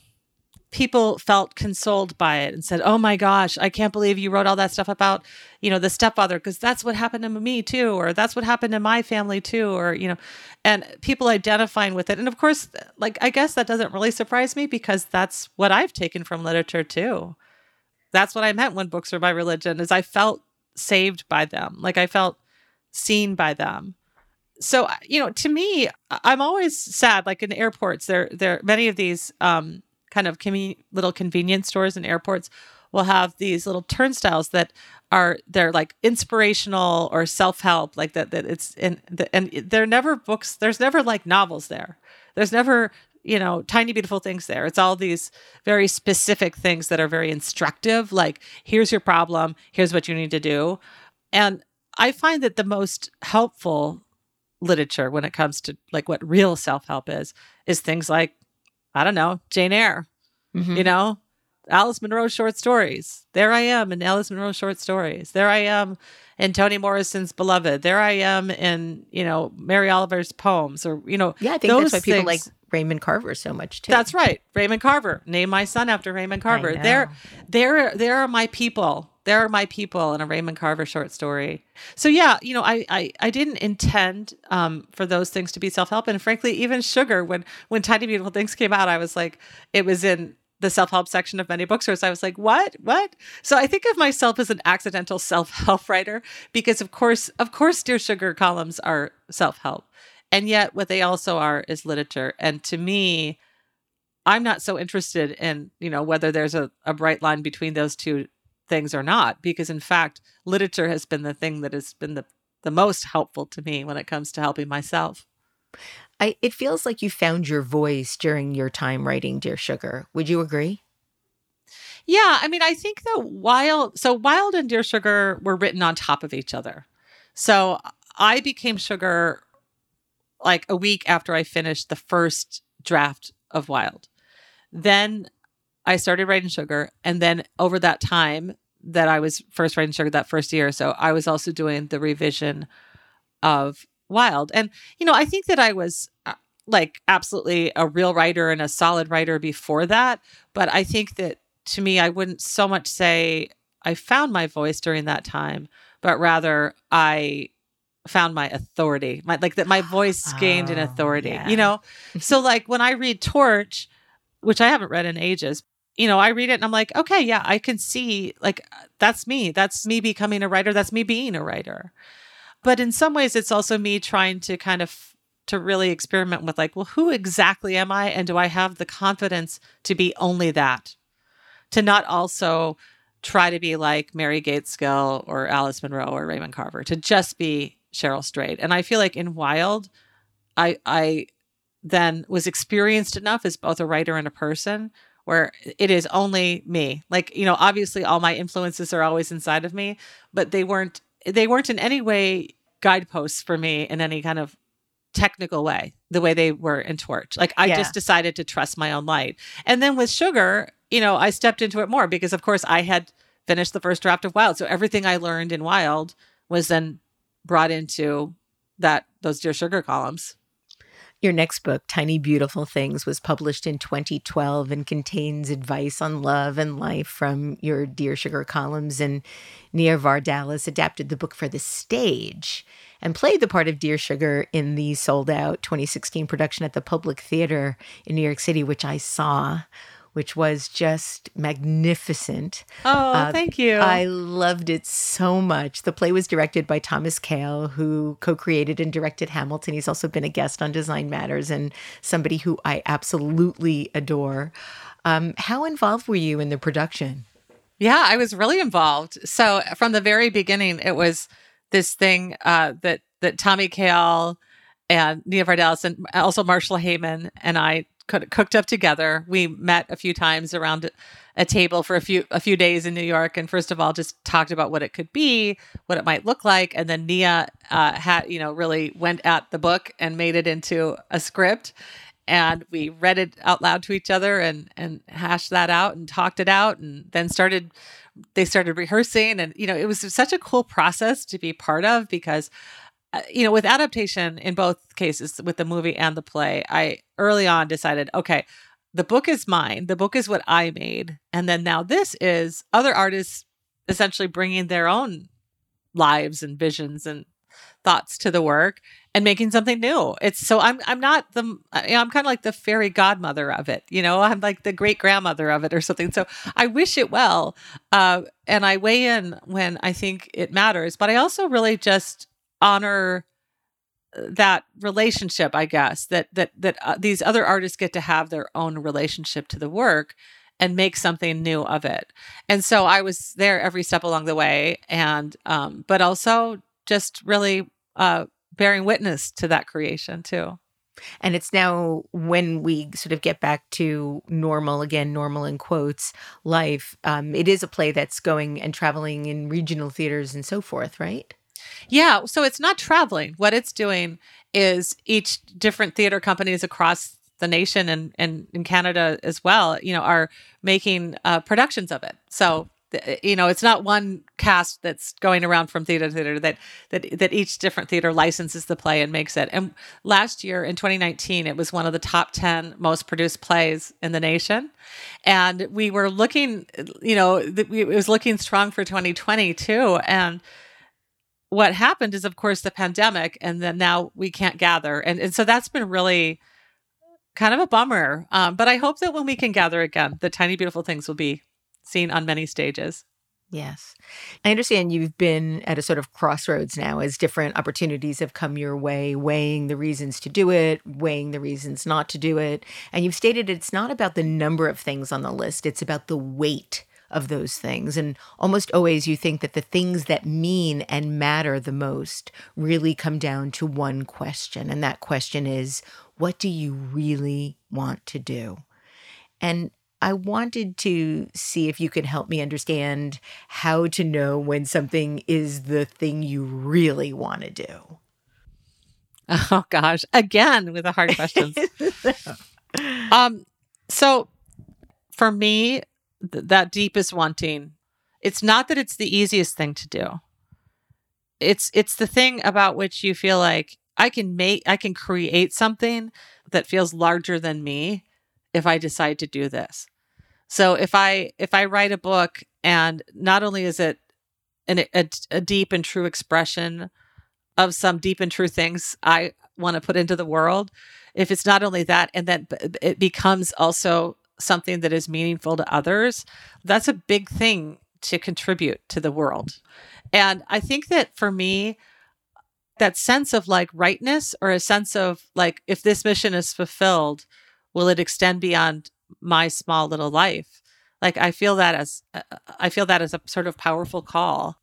People felt consoled by it and said, "Oh my gosh, I can't believe you wrote all that stuff about, you know, the stepfather because that's what happened to me too, or that's what happened to my family too, or you know." And people identifying with it, and of course, like I guess that doesn't really surprise me because that's what I've taken from literature too. That's what I meant when books are my religion. Is I felt saved by them, like I felt seen by them so you know to me i'm always sad like in airports there there many of these um kind of com- little convenience stores and airports will have these little turnstiles that are they're like inspirational or self-help like that that it's and the, and they're never books there's never like novels there. There's never you know tiny beautiful things there. It's all these very specific things that are very instructive like here's your problem here's what you need to do. And i find that the most helpful literature when it comes to like what real self-help is is things like i don't know jane eyre mm-hmm. you know alice munro short stories there i am in alice munro short stories there i am in toni morrison's beloved there i am in you know mary oliver's poems or you know yeah i think that's why people things, like Raymond Carver so much too. That's right. Raymond Carver. Name my son after Raymond Carver. There there there are my people there are my people in a Raymond Carver short story. So yeah, you know, I I, I didn't intend um, for those things to be self help, and frankly, even sugar. When when Tiny Beautiful Things came out, I was like, it was in the self help section of many bookstores. I was like, what, what? So I think of myself as an accidental self help [LAUGHS] writer because, of course, of course, Dear Sugar columns are self help, and yet what they also are is literature. And to me, I'm not so interested in you know whether there's a, a bright line between those two things or not because in fact literature has been the thing that has been the the most helpful to me when it comes to helping myself. I, it feels like you found your voice during your time writing dear sugar. Would you agree? Yeah i mean i think that wild so wild and dear sugar were written on top of each other. So i became sugar like a week after i finished the first draft of wild. Then I started writing sugar. And then over that time that I was first writing sugar, that first year or so, I was also doing the revision of Wild. And, you know, I think that I was uh, like absolutely a real writer and a solid writer before that. But I think that to me, I wouldn't so much say I found my voice during that time, but rather I found my authority my like that my voice [GASPS] gained oh, an authority yeah. you know so like when i read torch which i haven't read in ages you know, I read it and I'm like, okay, yeah, I can see like that's me. That's me becoming a writer. That's me being a writer. But in some ways, it's also me trying to kind of to really experiment with like, well, who exactly am I? And do I have the confidence to be only that? To not also try to be like Mary Gaitskill or Alice Munro or Raymond Carver, to just be Cheryl Strayed. And I feel like in Wild, I I then was experienced enough as both a writer and a person where it is only me. Like, you know, obviously all my influences are always inside of me, but they weren't they weren't in any way guideposts for me in any kind of technical way, the way they were in Torch. Like I yeah. just decided to trust my own light. And then with Sugar, you know, I stepped into it more because of course I had finished the first draft of Wild. So everything I learned in Wild was then brought into that those Dear Sugar columns. Your next book, Tiny Beautiful Things, was published in 2012 and contains advice on love and life from your Dear Sugar columns. And Nia Vardalos adapted the book for the stage and played the part of Dear Sugar in the sold out 2016 production at the Public Theater in New York City, which I saw which was just magnificent. Oh, uh, thank you. I loved it so much. The play was directed by Thomas Kail, who co created and directed Hamilton. He's also been a guest on Design Matters and somebody who I absolutely adore. Um, how involved were you in the production? Yeah, I was really involved. So from the very beginning, it was this thing uh, that that Tommy Kail and Nia Vardalos and also Marshall Heyman and I cooked up together. We met a few times around a table for a few a few days in New York, and first of all, just talked about what it could be, what it might look like, and then Nia uh, had you know really went at the book and made it into a script. and we read it out loud to each other and and hashed that out and talked it out and then started they started rehearsing and you know it was such a cool process to be part of because you know with adaptation in both cases with the movie and the play i early on decided okay the book is mine the book is what i made and then now this is other artists essentially bringing their own lives and visions and thoughts to the work and making something new. It's so I'm I'm not the you know, I'm kind of like the fairy godmother of it. You know, I'm like the great grandmother of it or something. So I wish it well, uh, and I weigh in when I think it matters. But I also really just honor uh, that relationship. I guess that that that uh, these other artists get to have their own relationship to the work and make something new of it. And so I was there every step along the way, and um, but also just really uh, bearing witness to that creation too. And it's now when we sort of get back to normal again, normal in quotes, life. Um, it is a play that's going and traveling in regional theaters and so forth, right? Yeah. So it's not traveling. What it's doing is each different theater companies across the nation and, and in Canada as well, you know, are making uh, productions of it. So you know it's not one cast that's going around from theater to theater that that that each different theater licenses the play and makes it and last year in 2019 it was one of the top 10 most produced plays in the nation and we were looking you know it was looking strong for 2020 too and what happened is of course the pandemic and then now we can't gather and, and so that's been really kind of a bummer um, but i hope that when we can gather again the tiny beautiful things will be seen on many stages. Yes. I understand you've been at a sort of crossroads now as different opportunities have come your way, weighing the reasons to do it, weighing the reasons not to do it. And you've stated it's not about the number of things on the list, it's about the weight of those things. And almost always you think that the things that mean and matter the most really come down to one question. And that question is what do you really want to do? And I wanted to see if you could help me understand how to know when something is the thing you really want to do. Oh gosh, again with the hard questions. [LAUGHS] um so for me th- that deepest wanting it's not that it's the easiest thing to do. It's it's the thing about which you feel like I can make I can create something that feels larger than me if I decide to do this. So if I if I write a book and not only is it an, a, a deep and true expression of some deep and true things I want to put into the world, if it's not only that and then it becomes also something that is meaningful to others, that's a big thing to contribute to the world. And I think that for me, that sense of like rightness or a sense of like, if this mission is fulfilled, will it extend beyond my small little life like i feel that as uh, i feel that as a sort of powerful call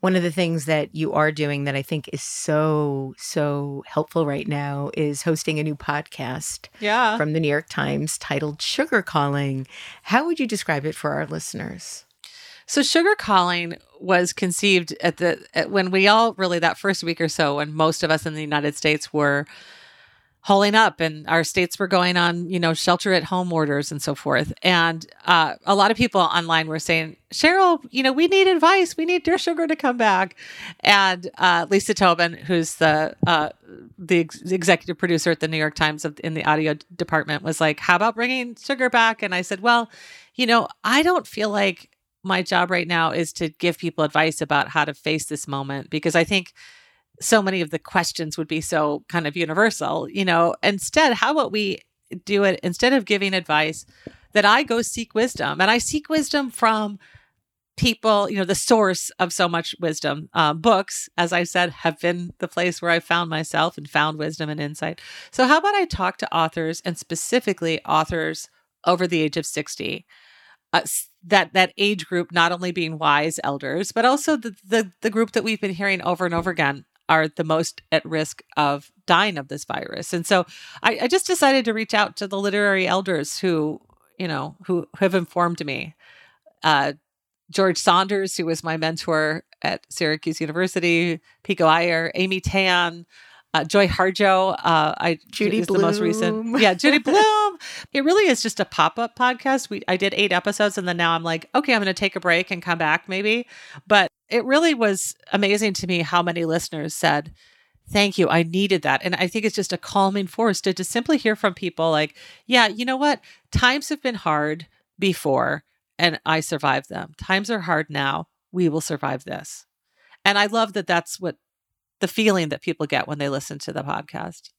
one of the things that you are doing that I think is so, so helpful right now is hosting a new podcast yeah. from the New York Times titled Sugar Calling. How would you describe it for our listeners? So Sugar Calling was conceived at the at when we all really that first week or so when most of us in the United States were holding up and our states were going on, you know, shelter at home orders and so forth. And uh, a lot of people online were saying, Cheryl, you know, we need advice. We need Dear Sugar to come back. And uh, Lisa Tobin, who's the uh, the ex- executive producer at the New York Times of, in the audio department, was like, how about bringing sugar back? And I said, well, you know, I don't feel like my job right now is to give people advice about how to face this moment because I think – so many of the questions would be so kind of universal, you know. Instead, how about we do it instead of giving advice that I go seek wisdom and I seek wisdom from people, you know, the source of so much wisdom. Um, books, as I said, have been the place where I found myself and found wisdom and insight. So, how about I talk to authors and specifically authors over the age of 60? Uh, that that age group not only being wise elders but also the, the the group that we've been hearing over and over again are the most at risk of dying of this virus. And so I, I just decided to reach out to the literary elders who, you know, who have informed me. Uh, George Saunders, who was my mentor at Syracuse University, Pico Iyer, Amy Tan, Uh, Joy Harjo, uh, I Judy is the most recent. Yeah, Judy [LAUGHS] Blume. it really is just a pop up podcast. We I did eight episodes, and then now I'm like, okay, I'm going to take a break and come back maybe. But it really was amazing to me how many listeners said, Thank you. I needed that. And I think it's just a calming force to, to simply hear from people like, yeah, you know what? Times have been hard before and I survived them. Times are hard now. We will survive this. And I love that that's what the feeling that people get when they listen to the podcast.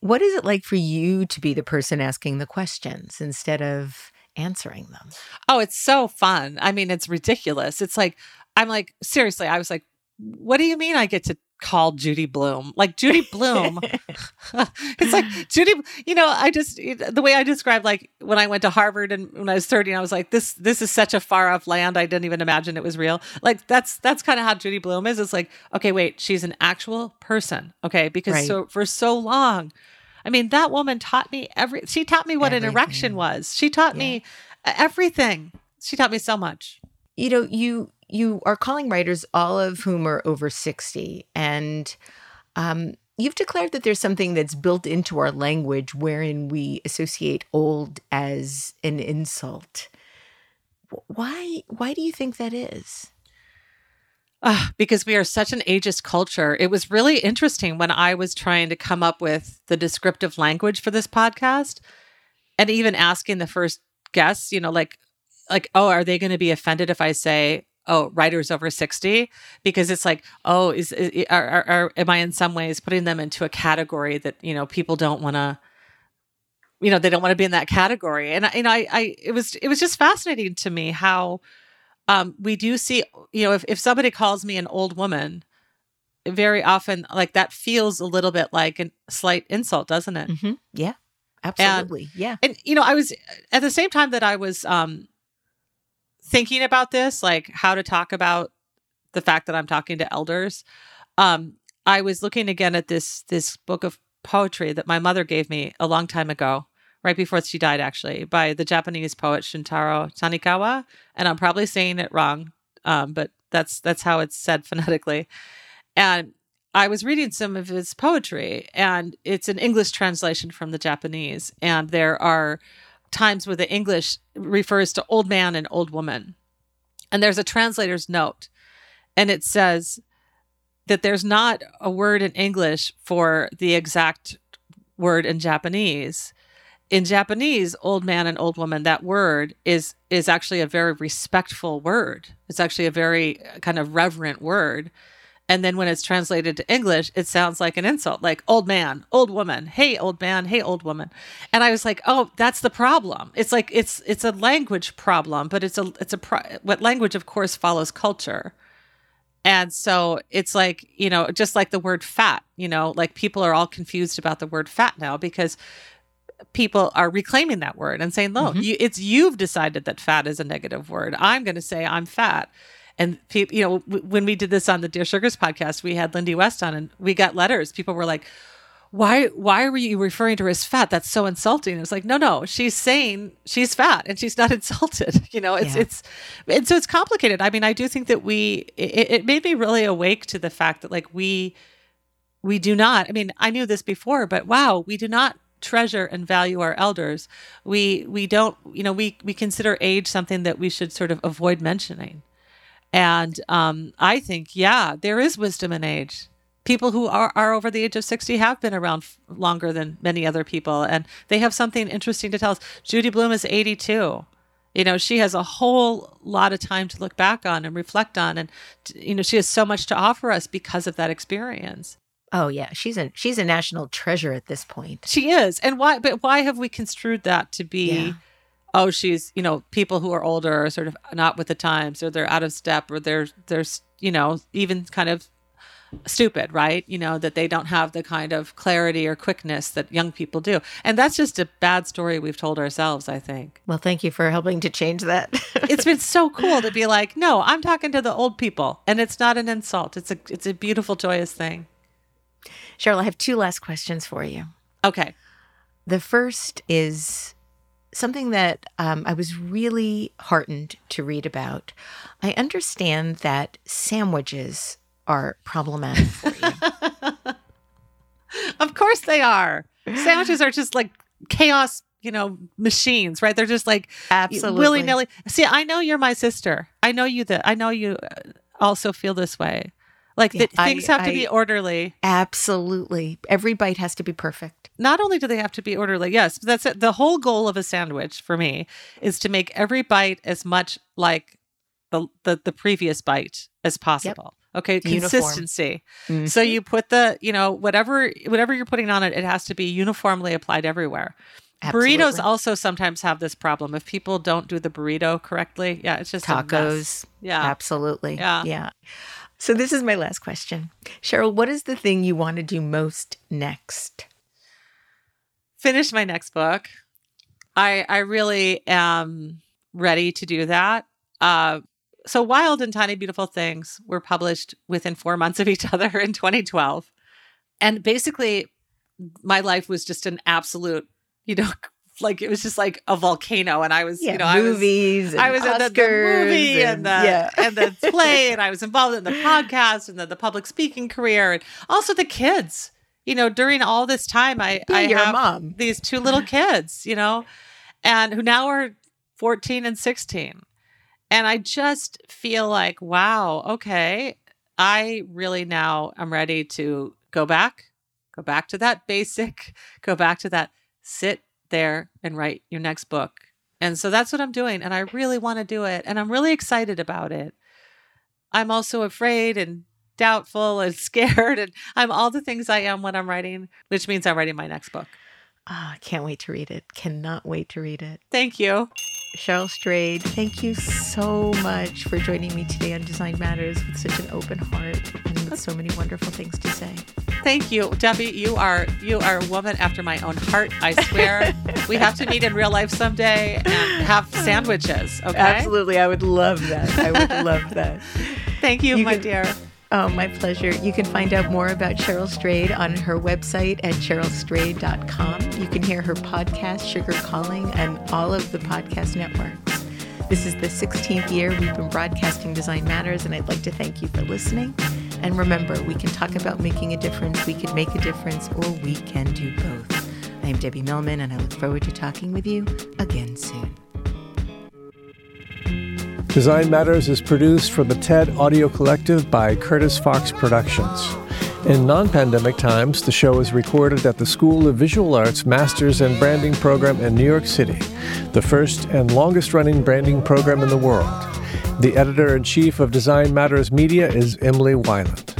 What is it like for you to be the person asking the questions instead of answering them? Oh, it's so fun. I mean, it's ridiculous. It's like, I'm like, seriously, I was like, what do you mean I get to call Judy Blume? Like Judy Blume. [LAUGHS] [LAUGHS] it's like Judy, you know, I just the way I described like when I went to Harvard and when I was 30 I was like this this is such a far off land. I didn't even imagine it was real. Like that's that's kind of how Judy Blume is. It's like, okay, wait, she's an actual person. Okay? Because right. so for so long I mean, that woman taught me every she taught me what everything. an erection was. She taught yeah. me everything. She taught me so much. You know, you you are calling writers, all of whom are over 60. And um, you've declared that there's something that's built into our language wherein we associate old as an insult. Why, why do you think that is? Uh, because we are such an ageist culture. It was really interesting when I was trying to come up with the descriptive language for this podcast and even asking the first guests, you know, like, like, oh, are they going to be offended if I say oh writers over 60 because it's like oh is, is are, are, are, am i in some ways putting them into a category that you know people don't want to you know they don't want to be in that category. And you know I, I it was it was just fascinating to me how um we do see you know if, if somebody calls me an old woman very often like that feels a little bit like a slight insult doesn't it? Mm-hmm. yeah. Absolutely. And, yeah. and you know i was at the same time that i was um thinking about this, like how to talk about the fact that I'm talking to elders, um, I was looking again at this this book of poetry that my mother gave me a long time ago, right before she died, actually, by the Japanese poet Shintaro Tanikawa, and I'm probably saying it wrong, um, but that's that's how it's said [LAUGHS] phonetically. And I was reading some of his poetry, and it's an English translation from the Japanese, and there are times where the English refers to old man and old woman. And there's a translator's note, and it says that there's not a word in English for the exact word in Japanese. In Japanese, old man and old woman, that word is is actually a very respectful word. It's actually a very uh, kind of reverent word. And then when it's translated to English, it sounds like an insult, like old man, old woman, hey old man, hey old woman. And I was like, oh, that's the problem. It's like it's it's a language problem, but it's a it's a pro- what language of course follows culture. And so it's like, you know, just like the word fat, you know, like people are all confused about the word fat now because people are reclaiming that word and saying, no, mm-hmm. you, it's you've decided that fat is a negative word. I'm going to say I'm fat. And people, you know, w- when we did this on the Dear Sugars podcast, we had Lindy West on, and we got letters. People were like, "Why? Why were you referring to her as fat? That's so insulting." And It's like, no, no, she's saying she's fat, and she's not [LAUGHS] insulted. You know, it's yeah. it's, and so it's complicated. I mean, I do think that we it, it made me really awake to the fact that like we we do not. I mean, I knew this before, but wow, we do not treasure and value our elders we we don't you know we we consider age something that we should sort of avoid mentioning and um, I think, yeah, there is wisdom in age. People who are, are over the age of 60 have been around f- longer than many other people, and they have something interesting to tell us. Judy Blume is 82. You know, she has a whole lot of time to look back on and reflect on. And, you know, she has so much to offer us because of that experience. Oh yeah, she's a she's a national treasure at this point. She is. And why but why have we construed that to be yeah oh she's you know people who are older are sort of not with the times or they're out of step or they're they're you know even kind of stupid right? You know that they don't have the kind of clarity or quickness that young people do. And that's just a bad story we've told ourselves i think. Well thank you for helping to change that. [LAUGHS] It's been so cool to be like no i'm talking to the old people and it's not an insult. It's a it's a beautiful joyous thing. Cheryl i have two last questions for you. Okay. The first is something that um, I was really heartened to read about. I understand that sandwiches are problematic for you. [LAUGHS] Of course they are. Sandwiches are just like chaos, you know, machines, right? They're just like Absolutely. willy nilly. See, I know you're my sister. I know you that I know you uh, also feel this way. Like Yeah, that things I- have to be orderly. Absolutely. Every bite has to be perfect. Not only do they have to be orderly, yes, but that's it. The whole goal of a sandwich for me is to make every bite as much like the the, the previous bite as possible. Okay, Uniform. consistency. So Mhm. you put the, you know, whatever whatever you're putting on it, it has to be uniformly applied everywhere. Burritos also sometimes have this problem. If people don't do the burrito correctly, yeah, it's just tacos. Yeah. Absolutely. Yeah. Yeah. So this is my last question. Cheryl, what is the thing you want to do most next? finish my next book. I I really am ready to do that. Uh, so Wild and Tiny Beautiful Things were published within four months of each [LAUGHS] other in 2012, and basically, my life was just an absolute, you know, like it was just like a volcano, and I was, you know, I was movies. I was in the, the movie and, the yeah. and the [LAUGHS] play, and I was involved in the podcast and the, the public speaking career, and also the kids. You know, during all this time, I Yeah, I have mom. these two little [LAUGHS] kids. You know, and who now are fourteen and sixteen, and I just feel like, wow, okay, I really now am ready to go back, go back to that basic, [LAUGHS] go back to that sit there and write your next book. And so that's what I'm doing. And I really want to do it. And I'm really excited about it. I'm also afraid and doubtful and [LAUGHS] scared. And I'm all the things I am when I'm writing, which means I'm writing my next book. Ah, can't wait to read it. Cannot wait to read it. Thank you. Cheryl Strayed, thank you so much for joining me today on Design Matters with such an open heart and with so many wonderful things to say. Thank you, Debbie. You are you are a woman after my own heart. I swear. we have to meet in real life someday and have sandwiches. Okay. Absolutely. I would love that. I would love that. Thank you, You my can- dear. Oh, my pleasure. You can find out more about Cheryl Strayed on her website at cherylstrayed.com. You can hear her podcast, Sugar Calling, and all of the podcast networks. This is the 16th year we've been broadcasting Design Matters, and I'd like to thank you for listening. And remember, we can talk about making a difference, we can make a difference, or we can do both. I'm Debbie Millman, and I look forward to talking with you again soon. Design Matters is produced for the TED Audio Collective by Curtis Fox Productions. In non pandemic times, the show is recorded at the School of Visual Arts Masters and Branding Program in New York City, the first and longest running branding program in the world. The editor in chief of Design Matters Media is Emily Weiland.